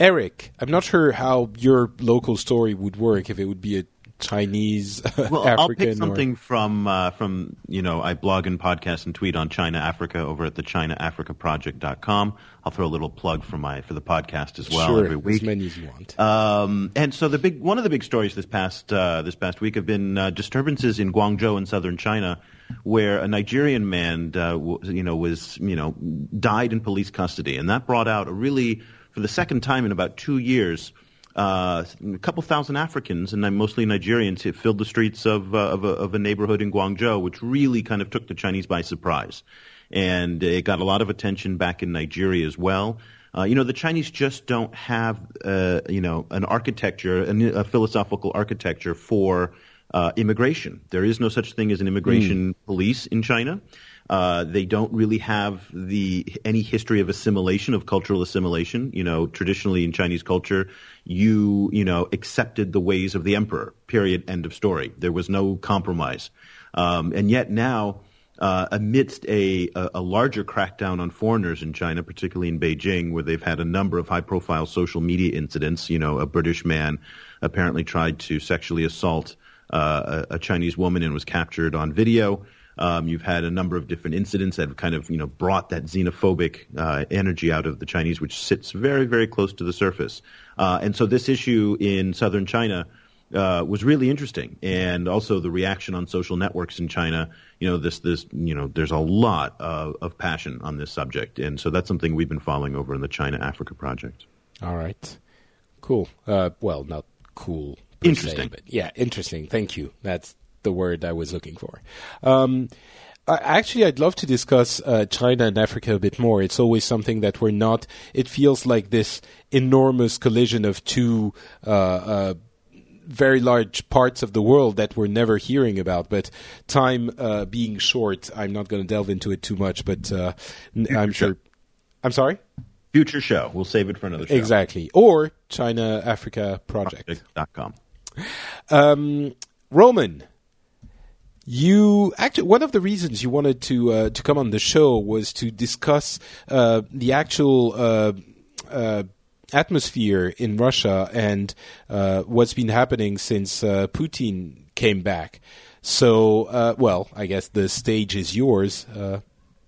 Eric, I'm not sure how your local story would work if it would be a Chinese, Well, African, I'll pick or- something from uh, from you know I blog and podcast and tweet on China Africa over at the ChinaAfricaProject.com. I'll throw a little plug for my for the podcast as well sure, every week. as many as you want. Um, and so the big one of the big stories this past uh, this past week have been uh, disturbances in Guangzhou in southern China, where a Nigerian man, uh, w- you know, was you know died in police custody, and that brought out a really for the second time in about two years. Uh, a couple thousand Africans and mostly Nigerians have filled the streets of, uh, of, a, of a neighborhood in Guangzhou, which really kind of took the Chinese by surprise and it got a lot of attention back in Nigeria as well. Uh, you know, the Chinese just don't have, uh, you know, an architecture, a, a philosophical architecture for uh, immigration. There is no such thing as an immigration police in China. Uh, they don't really have the any history of assimilation of cultural assimilation. You know, traditionally in Chinese culture, you you know accepted the ways of the emperor. Period. End of story. There was no compromise. Um, and yet now, uh, amidst a, a, a larger crackdown on foreigners in China, particularly in Beijing, where they've had a number of high-profile social media incidents. You know, a British man apparently tried to sexually assault uh, a, a Chinese woman and was captured on video. Um, you've had a number of different incidents that have kind of you know brought that xenophobic uh, energy out of the Chinese, which sits very very close to the surface. Uh, and so this issue in southern China uh, was really interesting, and also the reaction on social networks in China. You know, this this you know, there's a lot of, of passion on this subject, and so that's something we've been following over in the China Africa project. All right. Cool. Uh, well, not cool. per se, Interesting. but yeah, interesting. Thank you. That's the word I was looking for. Um, actually, I'd love to discuss uh, China and Africa a bit more. It's always something that we're not. It feels like this enormous collision of two uh, uh, very large parts of the world that we're never hearing about. But time uh, being short, I'm not going to delve into it too much. But uh, I'm sure. I'm sorry. Future show. We'll save it for another show. Exactly. Or China Africa Project. Project.com. Um, Roman, you actually one of the reasons you wanted to uh, to come on the show was to discuss uh, the actual uh, uh, atmosphere in Russia and uh, what's been happening since uh, Putin came back. So, uh, well, I guess the stage is yours. Uh,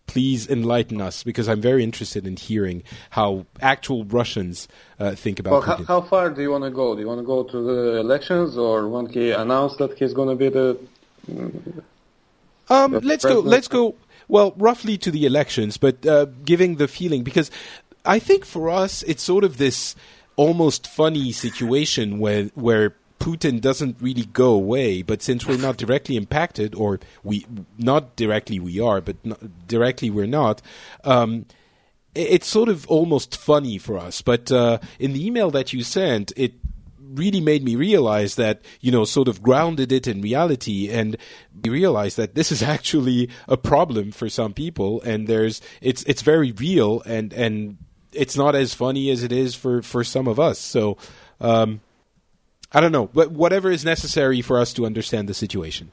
please enlighten us because I'm very interested in hearing how actual Russians uh, think about Well, how, how far do you want to go? Do you want to go to the elections, or when he announced that he's going to be the? Um, let's go. Let's go. Well, roughly to the elections, but uh, giving the feeling because I think for us it's sort of this almost funny situation where where Putin doesn't really go away, but since we're not directly impacted, or we not directly we are, but directly we're not. Um, it's sort of almost funny for us, but uh, in the email that you sent, it really made me realize that you know sort of grounded it in reality and realized that this is actually a problem for some people and there's it's it's very real and and it's not as funny as it is for for some of us so um i don't know but whatever is necessary for us to understand the situation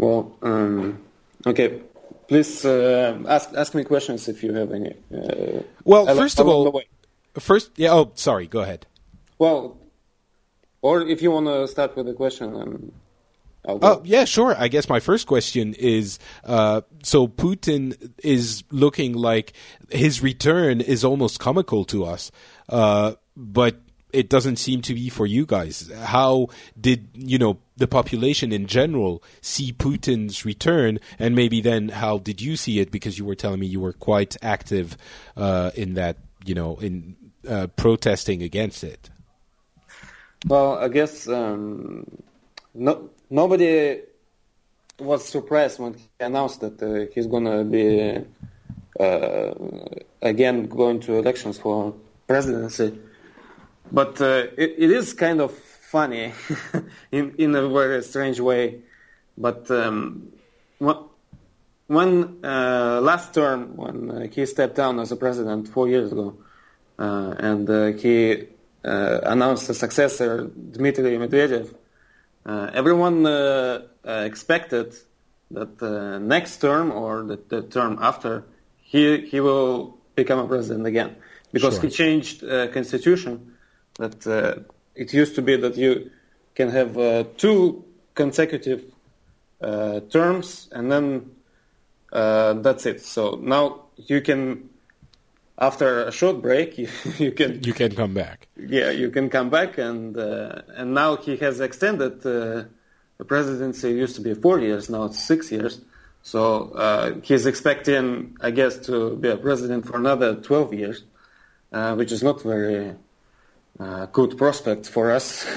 Well, um, okay. Please uh, ask ask me questions if you have any. Uh, well first of all first yeah oh sorry go ahead Well, or if you want to start with a question, um. Oh, yeah, sure. I guess my first question is uh, so Putin is looking like his return is almost comical to us, uh, but it doesn't seem to be for you guys. How did, you know, the population in general see Putin's return, and maybe then how did you see it? Because you were telling me you were quite active uh, in that, you know, in uh, protesting against it. Well, I guess um, no, nobody was surprised when he announced that uh, he's going to be uh, again going to elections for presidency. But uh, it, it is kind of funny in in a very strange way. But um, wh- when uh, last term, when uh, he stepped down as a president four years ago, uh, and he announced a successor, Dmitry Medvedev, uh, everyone uh, uh, expected that uh, next term or the, the term after, he he will become a president again because Sure. he changed uh, constitution. That uh, it used to be that you can have uh, two consecutive uh, terms and then uh, that's it. So now you can, after a short break, you, you can You can come back. yeah, you can come back, and uh, and now he has extended uh, the presidency. It used to be four years, now it's six years. So uh, he's expecting, I guess, to be a president for another twelve years, uh, which is not very uh, good prospect for us.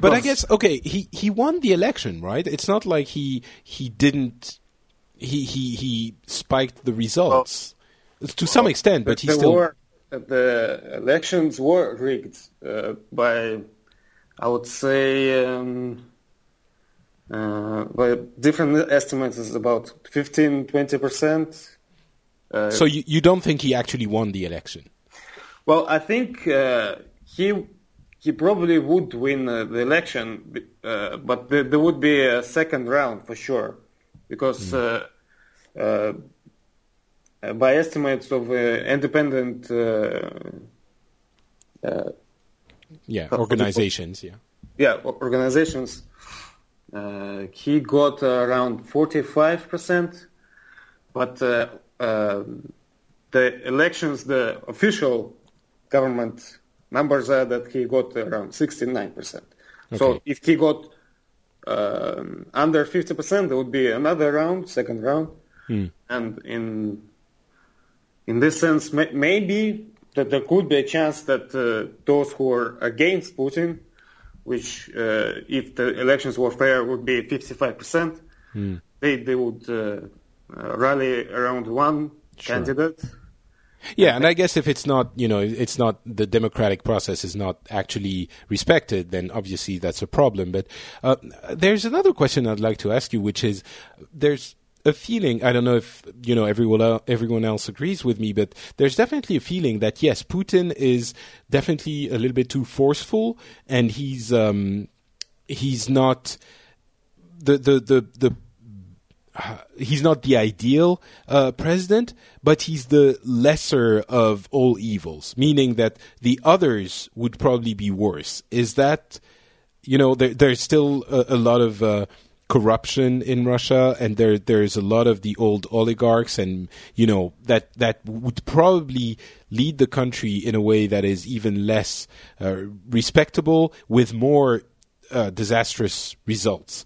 But I guess okay, he he won the election, right? It's not like he he didn't he he he spiked the results to some extent, but he the still war, the elections were rigged uh, by, I would say, um, uh, by different estimates is about 15, 20 percent. Uh, So you you don't think he actually won the election? well, I think uh, he he probably would win uh, the election, uh, but there, there would be a second round for sure, because uh, by estimates of uh, independent. Uh, uh, Yeah, organizations. Yeah. yeah, organizations, uh, he got uh, around 45%, but uh, um the elections, the official government numbers are that he got around 69%. So if he got um, under 50%, there would be another round, second round. And in in this sense, may, maybe that there could be a chance that uh, those who are against Putin, which uh, if the elections were fair would be 55%, they they would uh, uh, rally around one candidate. Yeah, and I guess if it's not, you know, it's not the democratic process is not actually respected, then obviously that's a problem. But uh, there's another question I'd like to ask you, which is there's a feeling. I don't know if you know everyone everyone else agrees with me, but there's definitely a feeling that yes, Putin is definitely a little bit too forceful, and he's um, he's not the the the the he's not the ideal uh, president, but he's the lesser of all evils, meaning that the others would probably be worse. Is that, you know, there, there's still a, a lot of uh, corruption in Russia, and there there's a lot of the old oligarchs, and you know that that would probably lead the country in a way that is even less uh, respectable, with more uh, disastrous results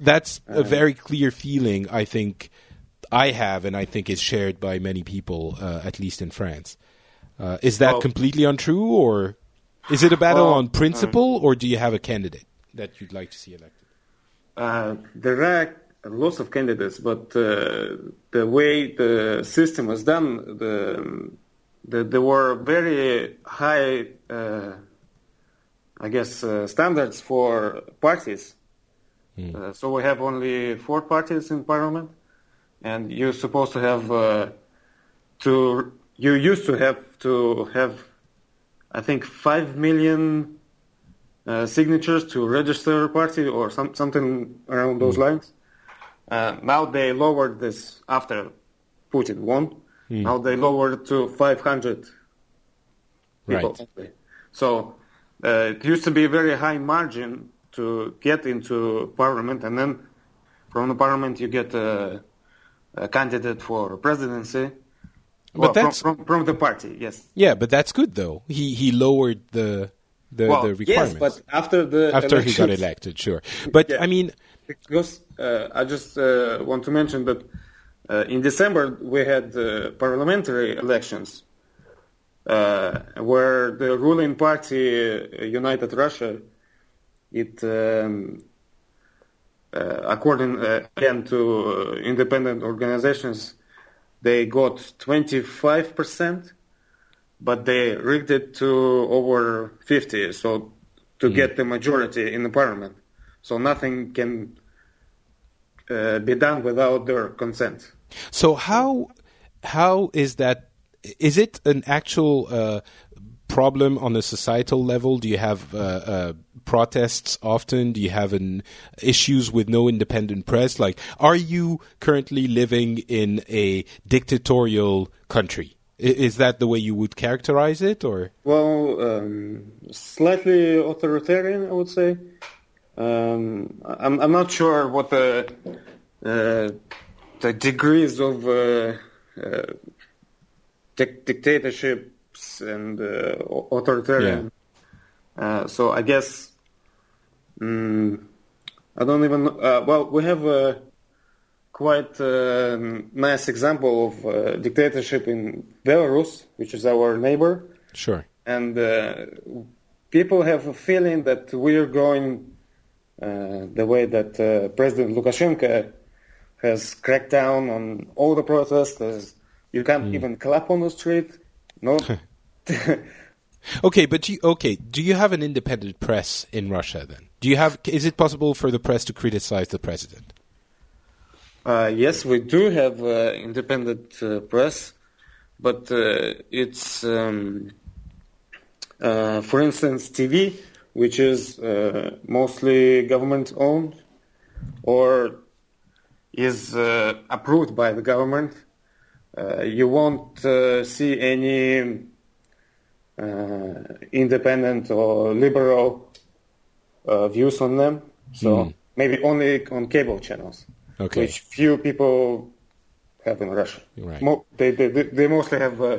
that's a very clear feeling I think I have, and I think is shared by many people, uh, at least in France. Uh, is that Well- completely untrue, or is it a battle Well, on principle, or do you have a candidate that you'd like to see elected? Uh, there are lots of candidates, but uh, the way the system was done, the, the there were very high, uh, I guess, uh, standards for parties. Uh, so we have only four parties in parliament, and you're supposed to have uh, to. You used to have to have, I think, five million signatures to register a party or some, something around those lines. Uh, now they lowered this after Putin won. Now they lowered to 500 people. Right. So uh, it used to be a very high margin to get into parliament, and then from the parliament you get a, a candidate for presidency. But Well, from, that's- from, from the party, yes. Yeah, but that's good though. He he lowered the the, well, the yes, but after the after he got elected. Sure, but Yeah. I mean, Because uh, I just uh, want to mention that uh, in December we had uh, parliamentary elections uh, where the ruling party, uh, United Russia, it um, uh, according uh, again to independent organizations, they got 25 percent, but they rigged it to over 50, so to get the majority in the parliament. So nothing can uh, be done without their consent. so how how is that? Is it an actual uh, problem on a societal level? Do you have uh, uh, protests often? Do you have an issues with no independent press? Like, are you currently living in a dictatorial country? Is that the way you would characterize it, or? Well, um, slightly authoritarian, I would say. Um, I'm, I'm not sure what the uh, the degrees of uh, uh, dic- dictatorships and uh, authoritarian. Uh, so I guess mm, I don't even. know- Uh, well, we have a quite uh, nice example of uh, dictatorship in Belarus, which is our neighbor Sure. and uh, people have a feeling that we are going uh, the way that uh, President Lukashenko has cracked down on all the protests. There's, you can't even clap on the street. No. Okay, but you, okay, do you have an independent press in Russia then? Do you have is it possible for the press to criticize the president? Uh, yes, we do have uh, independent uh, press, but uh, it's, um, uh, for instance, TV, which is uh, mostly government owned or is uh, approved by the government. Uh, you won't uh, see any uh, independent or liberal uh, views on them. So maybe only on cable channels Okay. which few people have in Russia. Right. Mo- they, they, they they mostly have uh,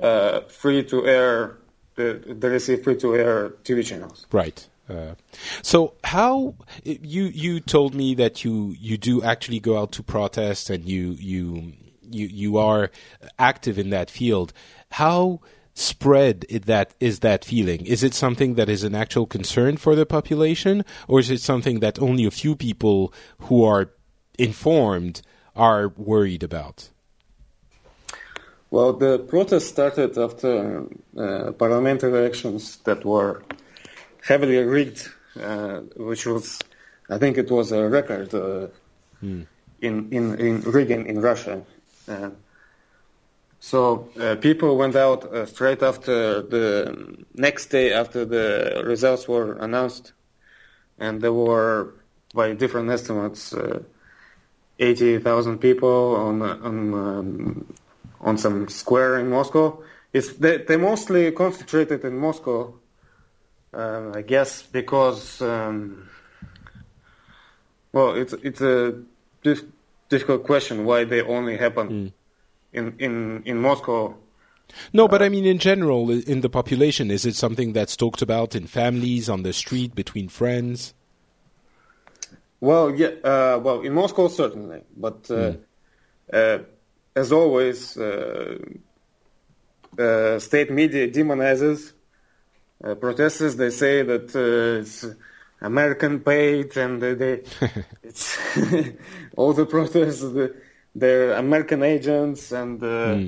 uh, free to air. They, they receive free to air TV channels. Right. Uh, so how you you told me that you you do actually go out to protest and you you you you are active in that field. How spread is that is that feeling? Is it something that is an actual concern for the population, or is it something that only a few people who are informed are worried about? Well, the protest started after uh, parliamentary elections that were heavily rigged, uh, which was, I think, it was a record uh, in, in in rigging in Russia. Uh, so uh, people went out uh, straight after the next day after the results were announced, and there were, by different estimates, uh, eighty thousand people on on um, on some square in Moscow. It's they, they mostly concentrated in Moscow, uh, I guess, because um, well, it's it's a dif- difficult question why they only happen in in in Moscow. No, but I mean, in general, in the population, is it something that's talked about in families, on the street, between friends? Well, yeah, uh, well, in Moscow certainly, but uh, uh, as always, uh, uh, state media demonizes uh, protesters. They say that uh, it's American paid, and they, they it's all the protesters the, they're American agents, and uh,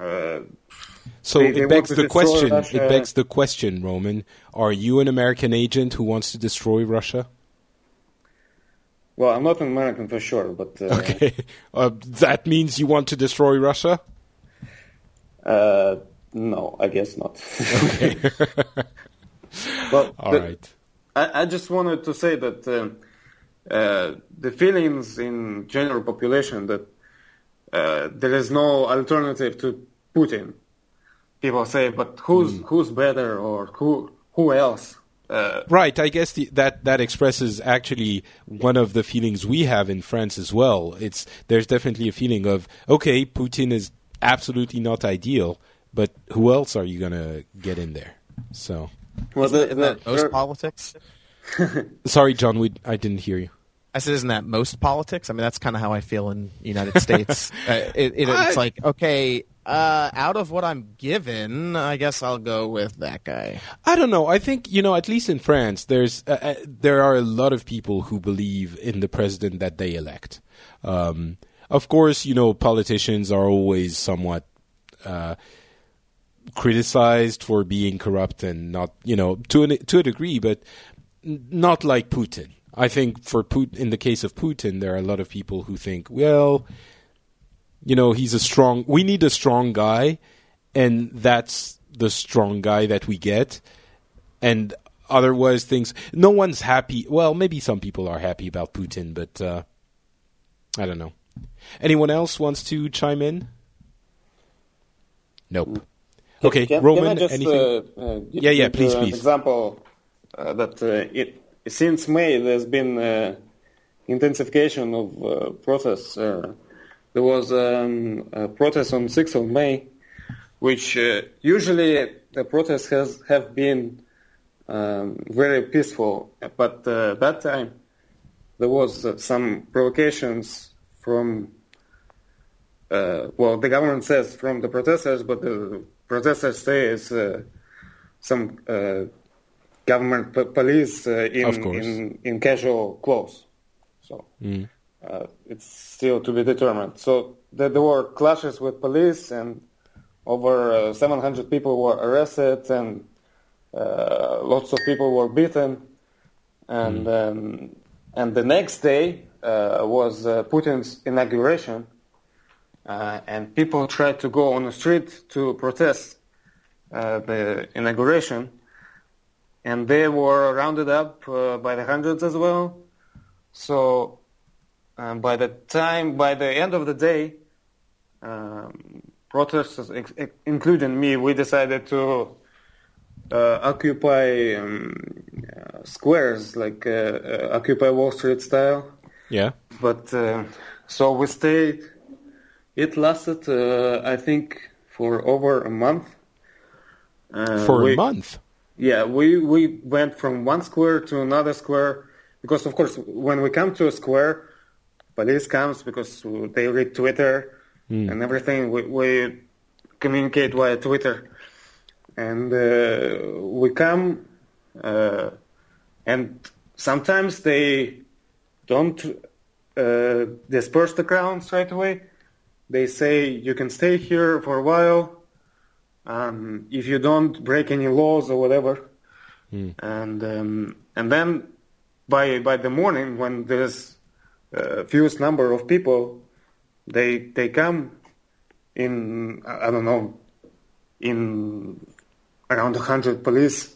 uh, So They- they it begs the question. Russia. It begs the question, Roman. Are you an American agent who wants to destroy Russia? Well, I'm not an American for sure, but uh, Okay, uh, that means you want to destroy Russia. Uh, no, I guess not. well, All the- right. I, I just wanted to say that uh, uh, the feelings in general population that uh, there is no alternative to Putin. People say, but who's who's better or who who else Uh, Right. I guess the, that that expresses actually one of the feelings we have in France as well. It's there's definitely a feeling of okay, Putin is absolutely not ideal, but who else are you gonna get in there? So well, the, Isn't that the- most there- politics? sorry, John. We I didn't hear you. I said, isn't that most politics? I mean, that's kind of how I feel in the United States. uh, it, it, it's I- like, okay, uh, out of what I'm given, I guess I'll go with that guy. I don't know. I think you know, at least in France, there's uh, uh, there are a lot of people who believe in the president that they elect. Um, of course, you know, politicians are always somewhat uh, criticized for being corrupt and not, you know, to an, to a degree, but not like Putin. I think for Put- in the case of Putin, there are a lot of people who think, well, you know, he's a strong. We need a strong guy, and that's the strong guy that we get. And otherwise, things. No one's happy. Well, maybe some people are happy about Putin, but uh, I don't know. Anyone else wants to chime in? Nope. Okay, Can, Roman. can just, anything? Uh, uh, Yeah, yeah, please, uh, please. example uh, that uh, it since May there's been uh, intensification of uh, protests. Uh, there was um, a protest on 6th of May, which uh, usually the protests has have been um, very peaceful, but uh, that time there was uh, some provocations from uh, well, the government says from the protesters, but the protesters say it's uh, some uh, government p- police uh, in, in in casual clothes. So uh, it's still to be determined. So there, there were clashes with police, and over uh, 700 people were arrested, and uh, lots of people were beaten. And um, and the next day uh, was uh, Putin's inauguration, uh, and people tried to go on the street to protest uh, the inauguration, and they were rounded up uh, by the hundreds as well. So um, by the time, by the end of the day, um, protesters, ex- ex- including me, we decided to uh, occupy um, uh, squares, like uh, uh, Occupy Wall Street style. yeah. But uh, so we stayed. It lasted, uh, I think, for over a month. Uh, For we- a month. Yeah, we we went from one square to another square because, of course, when we come to a square, police comes because they read Twitter and everything. We, we communicate via Twitter, and uh, we come, uh, and sometimes they don't uh, disperse the crowds right away. They say you can stay here for a while um, if you don't break any laws or whatever. And um, and then by by the morning when there's uh, fewest number of people, they they come in I don't know in around a hundred police,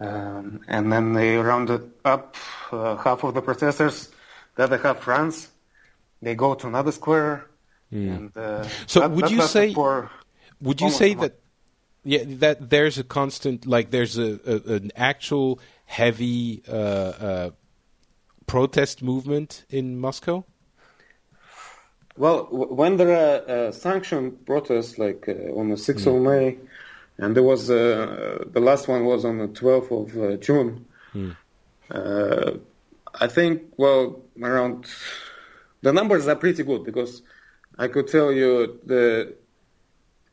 um, and then they rounded up uh, half of the protesters. The other half runs. They go to another square. And, uh, So that- would that you say- for Would you say a month. that yeah that there's a constant like there's a, a an actual heavy uh, uh, protest movement in Moscow? Well, w- when there are uh, sanctioned protests, like uh, on the 6th of May, and there was uh, the last one was on the 12th of uh, June. Uh, I think well around the numbers are pretty good because I could tell you the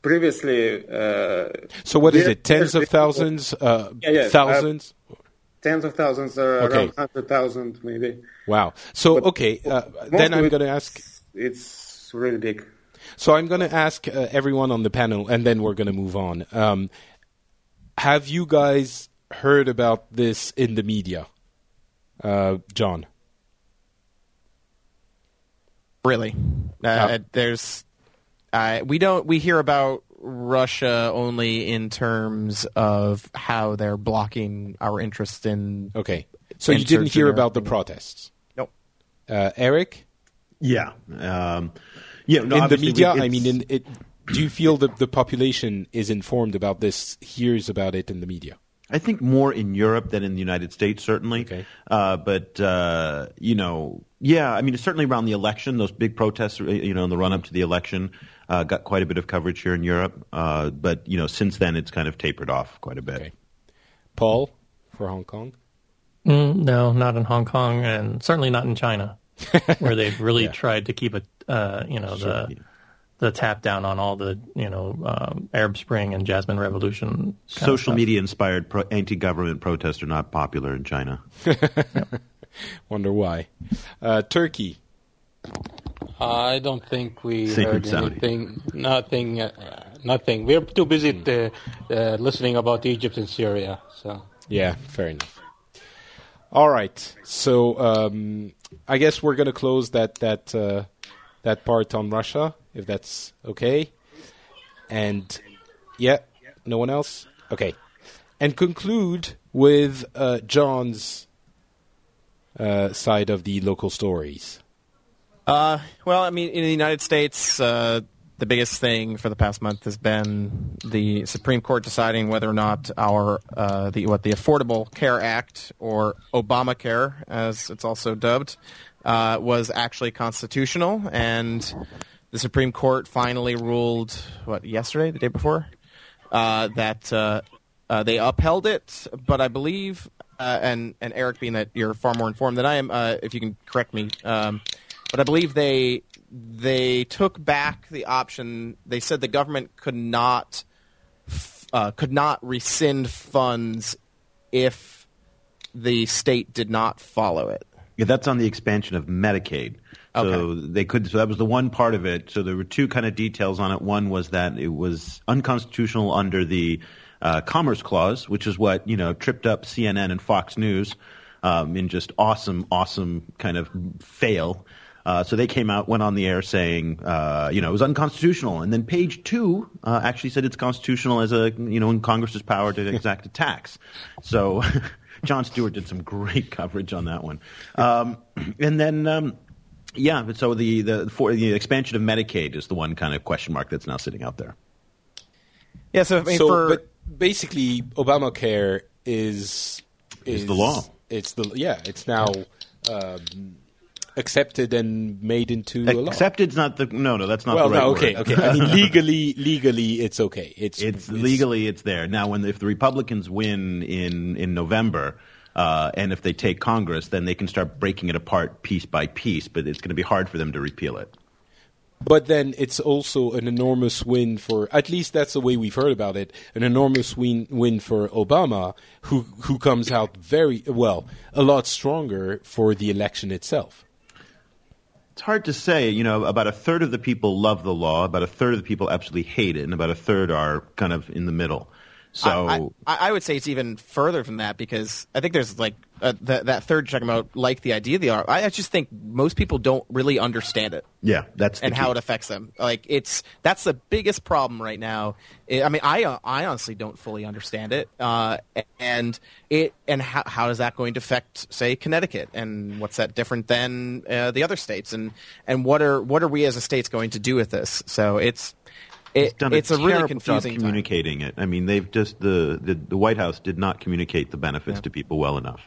previously uh, So what is it? Tens of thousands, Yeah, yeah, uh, thousands. Tens of thousands, uh, Okay. around hundred thousand maybe. wow. So but okay, uh, then I'm going to ask. It's really big. So I'm going to ask uh, everyone on the panel, and then we're going to move on. Um, have you guys heard about this in the media, uh, John? Really, uh, there's uh, we don't we hear about Russia only in terms of how they're blocking our interest in. Okay. So you didn't hear about the protests, Nope. uh, Eric? Yeah. Um, yeah. No, in the obviously we- media, I mean, in it. Do you feel that the population is informed about this? Hears about it in the media? I think more in Europe than in the United States, certainly. Okay. Uh, but uh, you know, yeah, I mean, certainly around the election, those big protests, you know, in the run up to the election, uh, got quite a bit of coverage here in Europe. Uh, but you know, since then, it's kind of tapered off quite a bit. Okay. Paul for Hong Kong. Mm, no, not in Hong Kong, and certainly not in China, where they've really tried to keep it, uh, you know, the yeah. the tap down on all the, you know, um, Arab Spring and Jasmine Revolution. Social media inspired pro- anti-government protests are not popular in China. Wonder why. Uh, Turki. I don't think we Same heard Saudi. anything. Nothing. Uh, nothing. We're too busy to, uh, listening about Egypt and Syria. So Yeah, fair enough. All right, so um, I guess we're going to close that that uh, that part on Russia, if that's okay. And yeah, no one else. Okay, and conclude with uh, John's uh, side of the local stories. Uh, well, I mean, in the United States, uh, the biggest thing for the past month has been the Supreme Court deciding whether or not our uh, the what the Affordable Care Act or Obamacare, as it's also dubbed, uh, was actually constitutional, and the Supreme Court finally ruled what yesterday, the day before, uh, that uh, uh, they upheld it. But I believe, uh, and and Eric, being that you're far more informed than I am, if you can correct me, um, but I believe they they took back the option. They said the government could not uh, could not rescind funds if the state did not follow it. Yeah, that's on the expansion of Medicaid. So Okay. they could. So that was the one part of it. So there were two kind of details on it. One was that it was unconstitutional under the uh, Commerce Clause, which is what you know tripped up CNN and Fox News um, in just awesome, awesome kind of fail. Uh, so they came out, went on the air saying, uh, you know, it was unconstitutional, and then page two uh, actually said it's constitutional as a, you know, in Congress's power to exact a tax. So Jon Stewart did some great coverage on that one, um, and then. Um, yeah, but so the the for the expansion of Medicaid is the one kind of question mark that's now sitting out there. Yeah. So I mean, so, for but basically, Obamacare is Is the law. It's the yeah. It's now um, accepted and made into a law. Accepted's not the no no that's not well, the right no, okay, word. okay. I mean, legally, legally, it's okay. It's It's legally it's there now. When if the Republicans win in in November. Uh, and if they take Congress, then they can start breaking it apart piece by piece. But it's going to be hard for them to repeal it. But then it's also an enormous win for, at least that's the way we've heard about it, an enormous win, win for Obama, who, who comes out very, well, a lot stronger for the election itself. It's hard to say. You know, about a third of the people love the law, about a third of the people absolutely hate it, and about a third are kind of in the middle. So I, I, I would say it's even further from that because I think there's like uh, that that third talking about, like the idea of the art. I I just think most people don't really understand it yeah, that's and how it affects them. Like it's that's the biggest problem right now. I I mean, I uh, I honestly don't fully understand it, uh, and it and how how is that going to affect, say, Connecticut, and what's that different than uh, the other states, and and what are what are we as a states going to do with this? So it's. It's It, done it's a, a, really confusing job time. communicating it. I mean, they've just the, the the White House did not communicate the benefits to people well enough.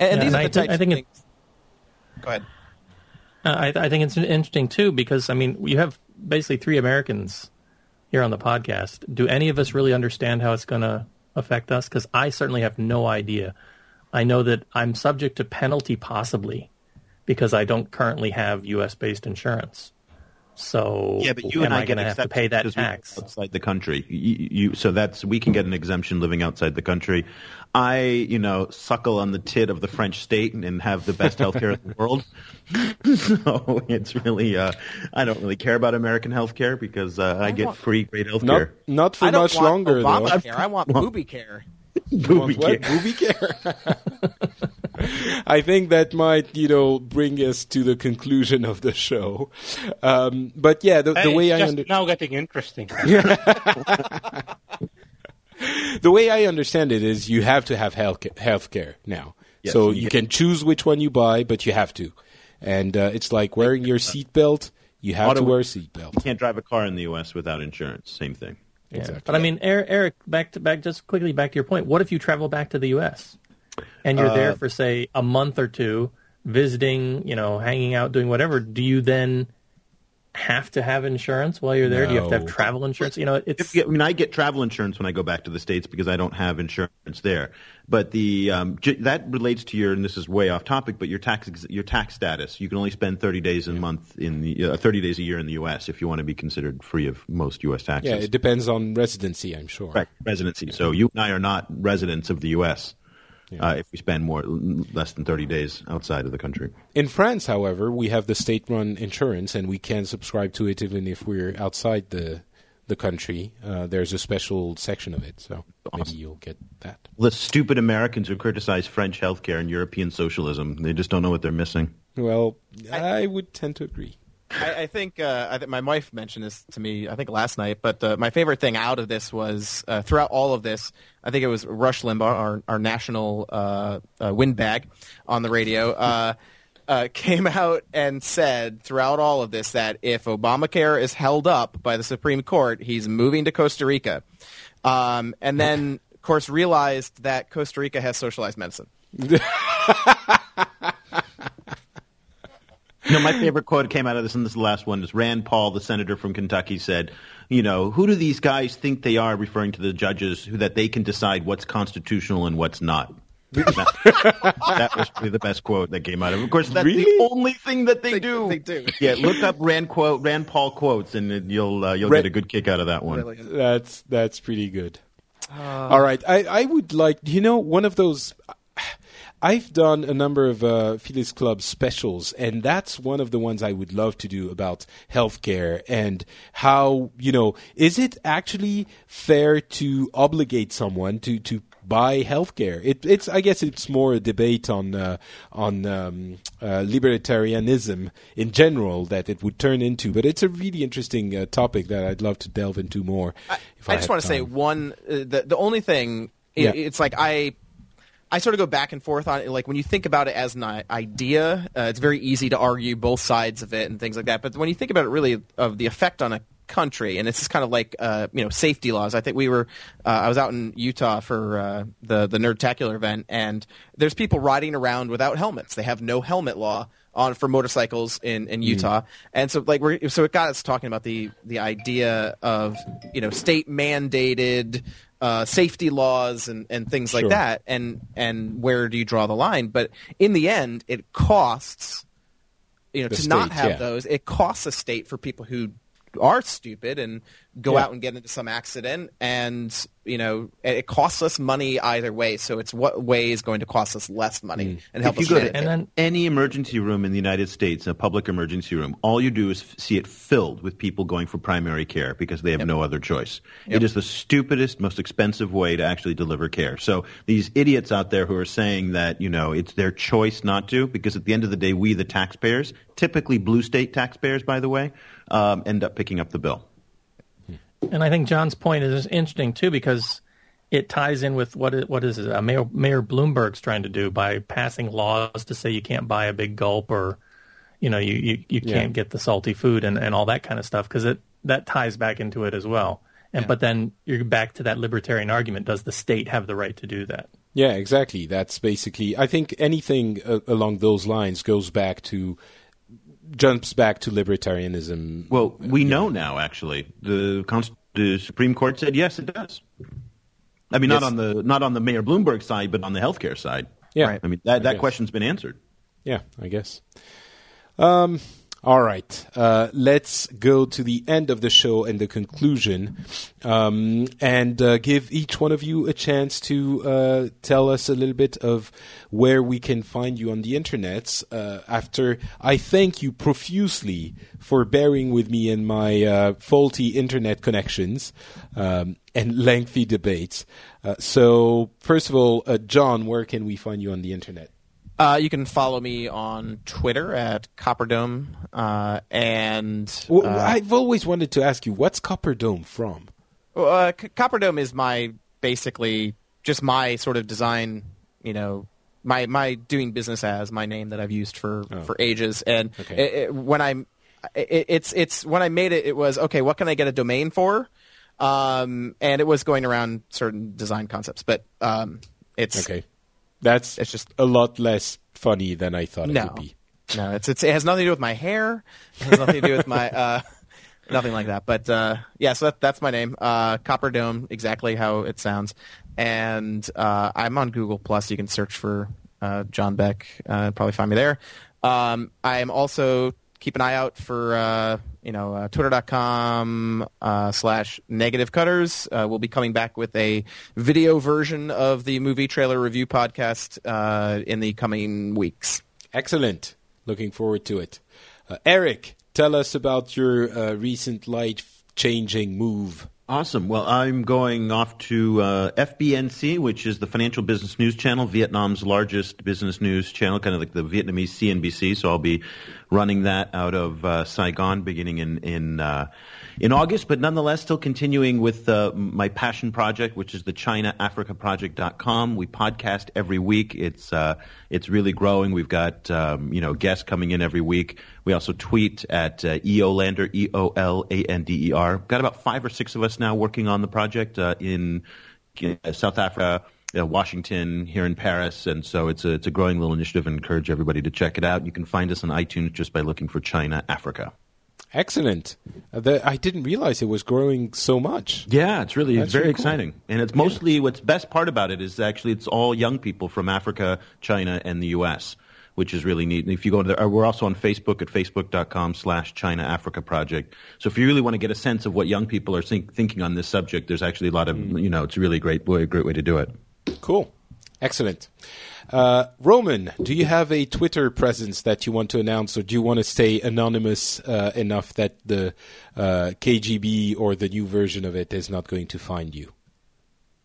And, and Yeah, these and are I the thi- types I think of it- things. Go ahead. Uh, I, I think it's interesting too because I mean you have basically three Americans here on the podcast. Do any of us really understand how it's going to affect us? Because I certainly have no idea. I know that I'm subject to penalty possibly because I don't currently have U.S. based insurance. So Yeah, but you am and I, I going to have to pay that because we tax? outside the country. You, you, so that's we can get an exemption living outside the country. I, you know, suckle on the tit of the French state and, and have the best healthcare in the world. so it's really, uh, I don't really care about American healthcare because uh, I get want- free, great Not, healthcare. not for I don't much want longer, Obama though. care. I want booby care. You want what? Booby care? I think that might, you know, bring us to the conclusion of the show. Um, but yeah, the, the Hey, way it's I just under- now getting interesting. the way I understand it is you have to have health care now. Yes, so you you can choose which one you buy, but you have to. And uh, it's like wearing your seatbelt. You have Auto- to wear a seatbelt. You can't drive a car in the U.S. without insurance. Same thing. Yeah. Exactly. But I mean, Eric, Eric, back to back, just quickly back to your point. What if you travel back to the U.S. and you're Uh, there for say a month or two, visiting, you know, hanging out, doing whatever? Do you then have to have insurance while you're there? Do you have to have travel insurance? You know, it's If- I mean, I get travel insurance when I go back to the states because I don't have insurance there. But the um, j- that relates to your, and this is way off topic, but your tax ex- your tax status. You can only spend 30 days a month in the uh, 30 days a year in the U.S. if you want to be considered free of most U.S. taxes. Yeah, it depends on residency, I'm sure. Right, residency. So you and I are not residents of the U.S. Uh, if we spend more less than 30 days outside of the country. In France, however, we have the state-run insurance, and we can subscribe to it even if we're outside the the country. Uh, there's a special section of it, so maybe you'll get that. The stupid Americans who criticize French healthcare and European socialism, they just don't know what they're missing. Well, I, would tend to agree. I, I think uh, I think my wife mentioned this to me. I think last night. But uh, my favorite thing out of this was uh, throughout all of this. I think it was Rush Limbaugh, our our national uh, uh, windbag on the radio. Uh, uh, came out and said throughout all of this that if Obamacare is held up by the Supreme Court, he's moving to Costa Rica. Um, and then, of course, realized that Costa Rica has socialized medicine. No, my favorite quote came out of this, and this is the last one. Is Rand Paul, the senator from Kentucky, said, "You know, who do these guys think they are?" Referring to the judges, who that they can decide what's constitutional and what's not. that, that was probably the best quote that came out of. it. Of course, that's Really? the only thing that they, do. they do. Yeah, look up Rand quote, Rand Paul quotes, and you'll uh, you'll Rand- get a good kick out of that one. That's that's pretty good. All right, I I would like you know one of those. I've done a number of uh, Phileas Club specials, and that's one of the ones I would love to do about healthcare and how you know is it actually fair to obligate someone to to buy healthcare? It, it's I guess it's more a debate on uh, on um, uh, libertarianism in general that it would turn into, but it's a really interesting uh, topic that I'd love to delve into more. if I just want to say one. Uh, the the only thing i Yeah. it's like I. I sort of go back and forth on it. Like when you think about it as an idea, uh, it's very easy to argue both sides of it and things like that. But when you think about it, really of the effect on a country, and it's just kind of like uh, you know safety laws. I think we were. Uh, I was out in Utah for uh, the the Nerdtacular event, and there's people riding around without helmets. They have no helmet law on for motorcycles in, in Utah, and so like we're so it got us talking about the the idea of you know state mandated uh, safety laws and, and things Sure. like that, and and where do you draw the line? But in the end, it costs you know The to not have yeah. those. It costs a state for people who are stupid and go Yeah. out and get into some accident and you know it it costs us money either way so it's what way is going to cost us less money and help If you us go to it. And then- any emergency room in the United States, a public emergency room, all you do is f- see it filled with people going for primary care because they have no other choice. It is the stupidest, most expensive way to actually deliver care. So these idiots out there who are saying that, you know, it's their choice not to, because at the end of the day, we, the taxpayers, typically blue state taxpayers, by the way, um, end up picking up the bill. And I think John's point is interesting too because it ties in with what is, what is it, uh, Mayor, Mayor Bloomberg's trying to do by passing laws to say you can't buy a big gulp or you know you you, you can't get the salty food and, and all that kind of stuff because it that ties back into it as well. And but then you're back to that libertarian argument: Does the state have the right to do that? Yeah, exactly. That's basically. I think anything uh, along those lines goes back to jumps back to libertarianism. Well, we know now, actually. The, Const- the Supreme Court said yes, it does. I mean, not on the not on the Mayor Bloomberg side, but on the healthcare side. Yeah. I mean that I that guess. question's been answered. Yeah, I guess. Um, all right. Uh, let's go to the end of the show and the conclusion, um, and uh, give each one of you a chance to uh, tell us a little bit of where we can find you on the internet. Uh, after I thank you profusely for bearing with me in my uh, faulty internet connections um, and lengthy debates. Uh, so, first of all, John, where can we find you on the internet? Uh, you can follow me on Twitter at Copperdome, uh, and Well, uh, I've always wanted to ask you, what's Copperdome from? Uh, C- Copperdome is my basically just my sort of design, you know, my my doing business as my name that I've used for for ages. And Okay. it, it, when I'm, it, it's it's when I made it, it was okay. What can I get a domain for? um, and it was going around certain design concepts, but um, it's Okay. That's It's just- a lot less funny than I thought it No. would be. no, it's, it's it has nothing to do with my hair. It has nothing to do with my uh, nothing like that. But uh, yeah, so that, that's my name, uh, Copper Dome, exactly how it sounds. And uh, I'm on Google Plus. You can search for uh, John Beck. Uh, probably find me there. Um, I am also keep an eye out for uh, you know uh, twitter.com uh, slash negative cutters. Uh, we'll be coming back with a video version of the movie trailer review podcast uh, in the coming weeks. Excellent. Looking forward to it. Uh, Eric, tell us about your uh, recent life-changing move. Awesome. Well, I'm going off to uh, FBNC, which is the Financial Business News Channel, Vietnam's largest business news channel, kind of like the Vietnamese CNBC. So I'll be running that out of uh, Saigon beginning in in uh, in August, but nonetheless still continuing with uh, my passion project, which is the ChinaAfricaProject.com. We podcast every week. It's uh, it's really growing. We've got um, you know guests coming in every week. We also tweet at uh, EOLander, E O L A N D E R. Got about five or six of us now working on the project uh, in uh, South Africa. Uh, Washington, here in Paris, and so it's a it's a growing little initiative. and encourage everybody to check it out. You can find us on iTunes just by looking for China Africa. Excellent. Uh, the, I didn't realize it was growing so much. Yeah, it's really That's it's very really cool. exciting, and it's mostly what's best part about it is actually it's all young people from Africa, China, and the U.S., which is really neat. And if you go to, the, uh, we're also on Facebook at facebook.com/slash China Africa Project. So if you really want to get a sense of what young people are think, thinking on this subject, there's actually a lot of you know it's a really great way, great way to do it. Cool. Excellent. Uh, Roman, do you have a Twitter presence that you want to announce, or do you want to stay anonymous uh, enough that the uh, KGB or the new version of it is not going to find you?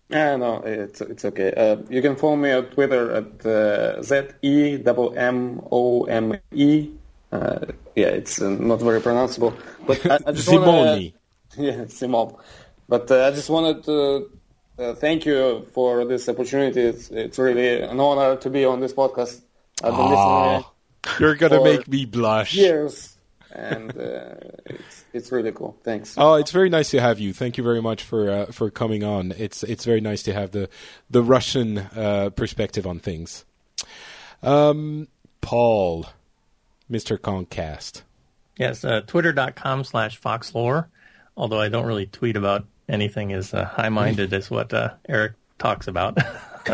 Yeah, no, it's it's okay. Uh, you can follow me on Twitter at uh, Z E M M O M E. Uh, yeah, it's uh, not very pronounceable, but I, I just wanna, Simoni. yeah, Simon. But uh, I just wanted to uh, thank you for this opportunity. It's it's really an honor to be on this podcast. I've been listening You're going to For make me blush. years, and uh, it's it's really cool. Thanks. Oh, it's very nice to have you. Thank you very much for uh, for coming on. It's it's very nice to have the the Russian uh, perspective on things. Um, Paul, Mr. Kongcast. Yes, uh, twitter.com slash foxlore, although I don't really tweet about anything as uh, high-minded as what uh, Eric talks about.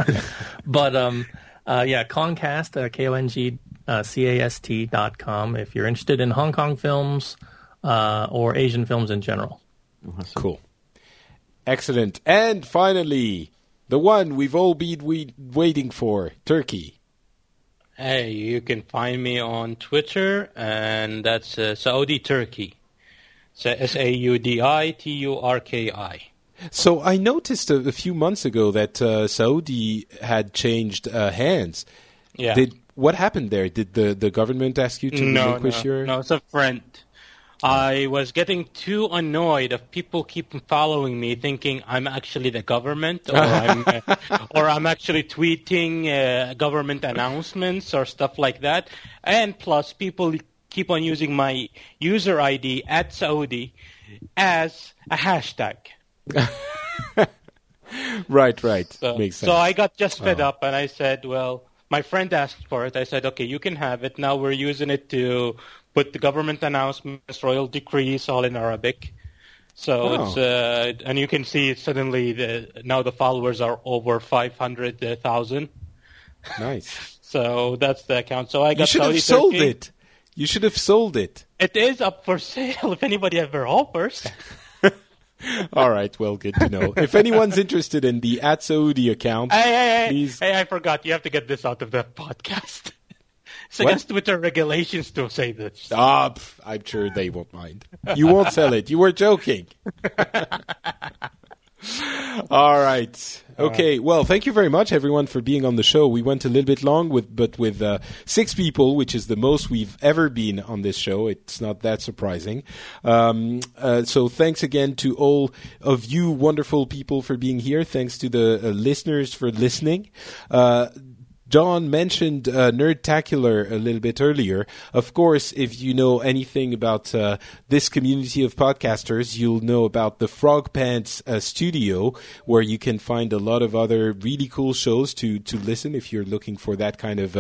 but um, uh, yeah, Kongcast, uh, K-O-N-G, uh, C-A-S-T dot com if you're interested in Hong Kong films uh, or Asian films in general. Cool. Excellent. And finally, the one we've all been we- waiting for, Turki. Hey, you can find me on Twitter, and that's uh, Saudi Turki. So S A U D I T U R K I. So I noticed a, a few months ago that uh, Saudi had changed uh, hands. Yeah. Did what happened there? Did the, the government ask you to no, relinquish no, your? no, it's a friend. I was getting too annoyed of people keep following me, thinking I'm actually the government, or I'm, uh, or I'm actually tweeting uh, government announcements or stuff like that. And plus, people keep on using my user ID at Saudi as a hashtag. Right, right. So, Makes sense. so I got just fed up, and I said, "Well, my friend asked for it. I said, okay, you can have it. Now we're using it to put the government announcements, royal decrees, all in Arabic. So Oh. it's uh, and you can see suddenly the now the followers are over five hundred thousand. nice. So that's the account. So I got You should Saudi have sold Turki. it. You should have sold it. It is up for sale if anybody ever offers. All right. Well, good to know. if anyone's interested in the at Saudi account, hey, hey, hey, Please. hey! I forgot. You have to get this out of the podcast. It's What? against Twitter regulations to say this. ah, pff, I'm sure they won't mind. You won't sell it. You were joking. All right. Okay. Well, thank you very much, everyone, for being on the show. We went a little bit long with, but with uh, six people, which is the most we've ever been on this show. It's not that surprising. Um, uh, so, thanks again to all of you wonderful people for being here. Thanks to the uh, listeners for listening. Uh, John mentioned uh, Nerdtacular a little bit earlier. Of course, if you know anything about uh, this community of podcasters, you'll know about the Frog Pants uh, Studio, where you can find a lot of other really cool shows to to listen if you're looking for that kind of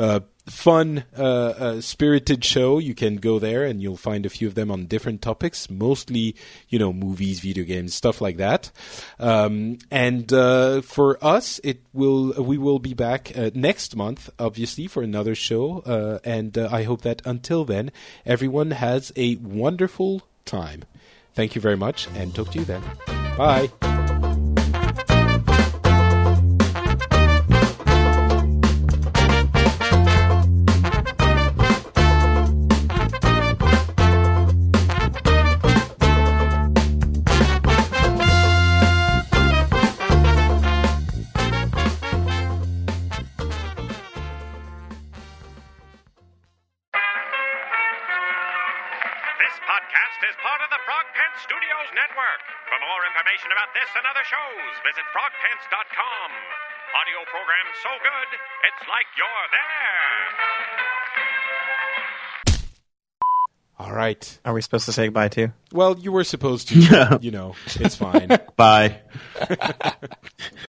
uh, fun, uh, uh, spirited show. You can go there and you'll find a few of them on different topics, mostly, you know, movies, video games, stuff like that. Um, and uh, for us, it will we will be back uh, next month, obviously, for another show. Uh, and uh, I hope that until then, everyone has a wonderful time. Thank you very much, and talk to you then. Bye. The Frog Pants Studios Network. For more information about this and other shows, visit frogpants.com. Audio program so good, it's like you're there. All right. Are we supposed to say goodbye too? Well, you were supposed to. You know, it's fine. Bye.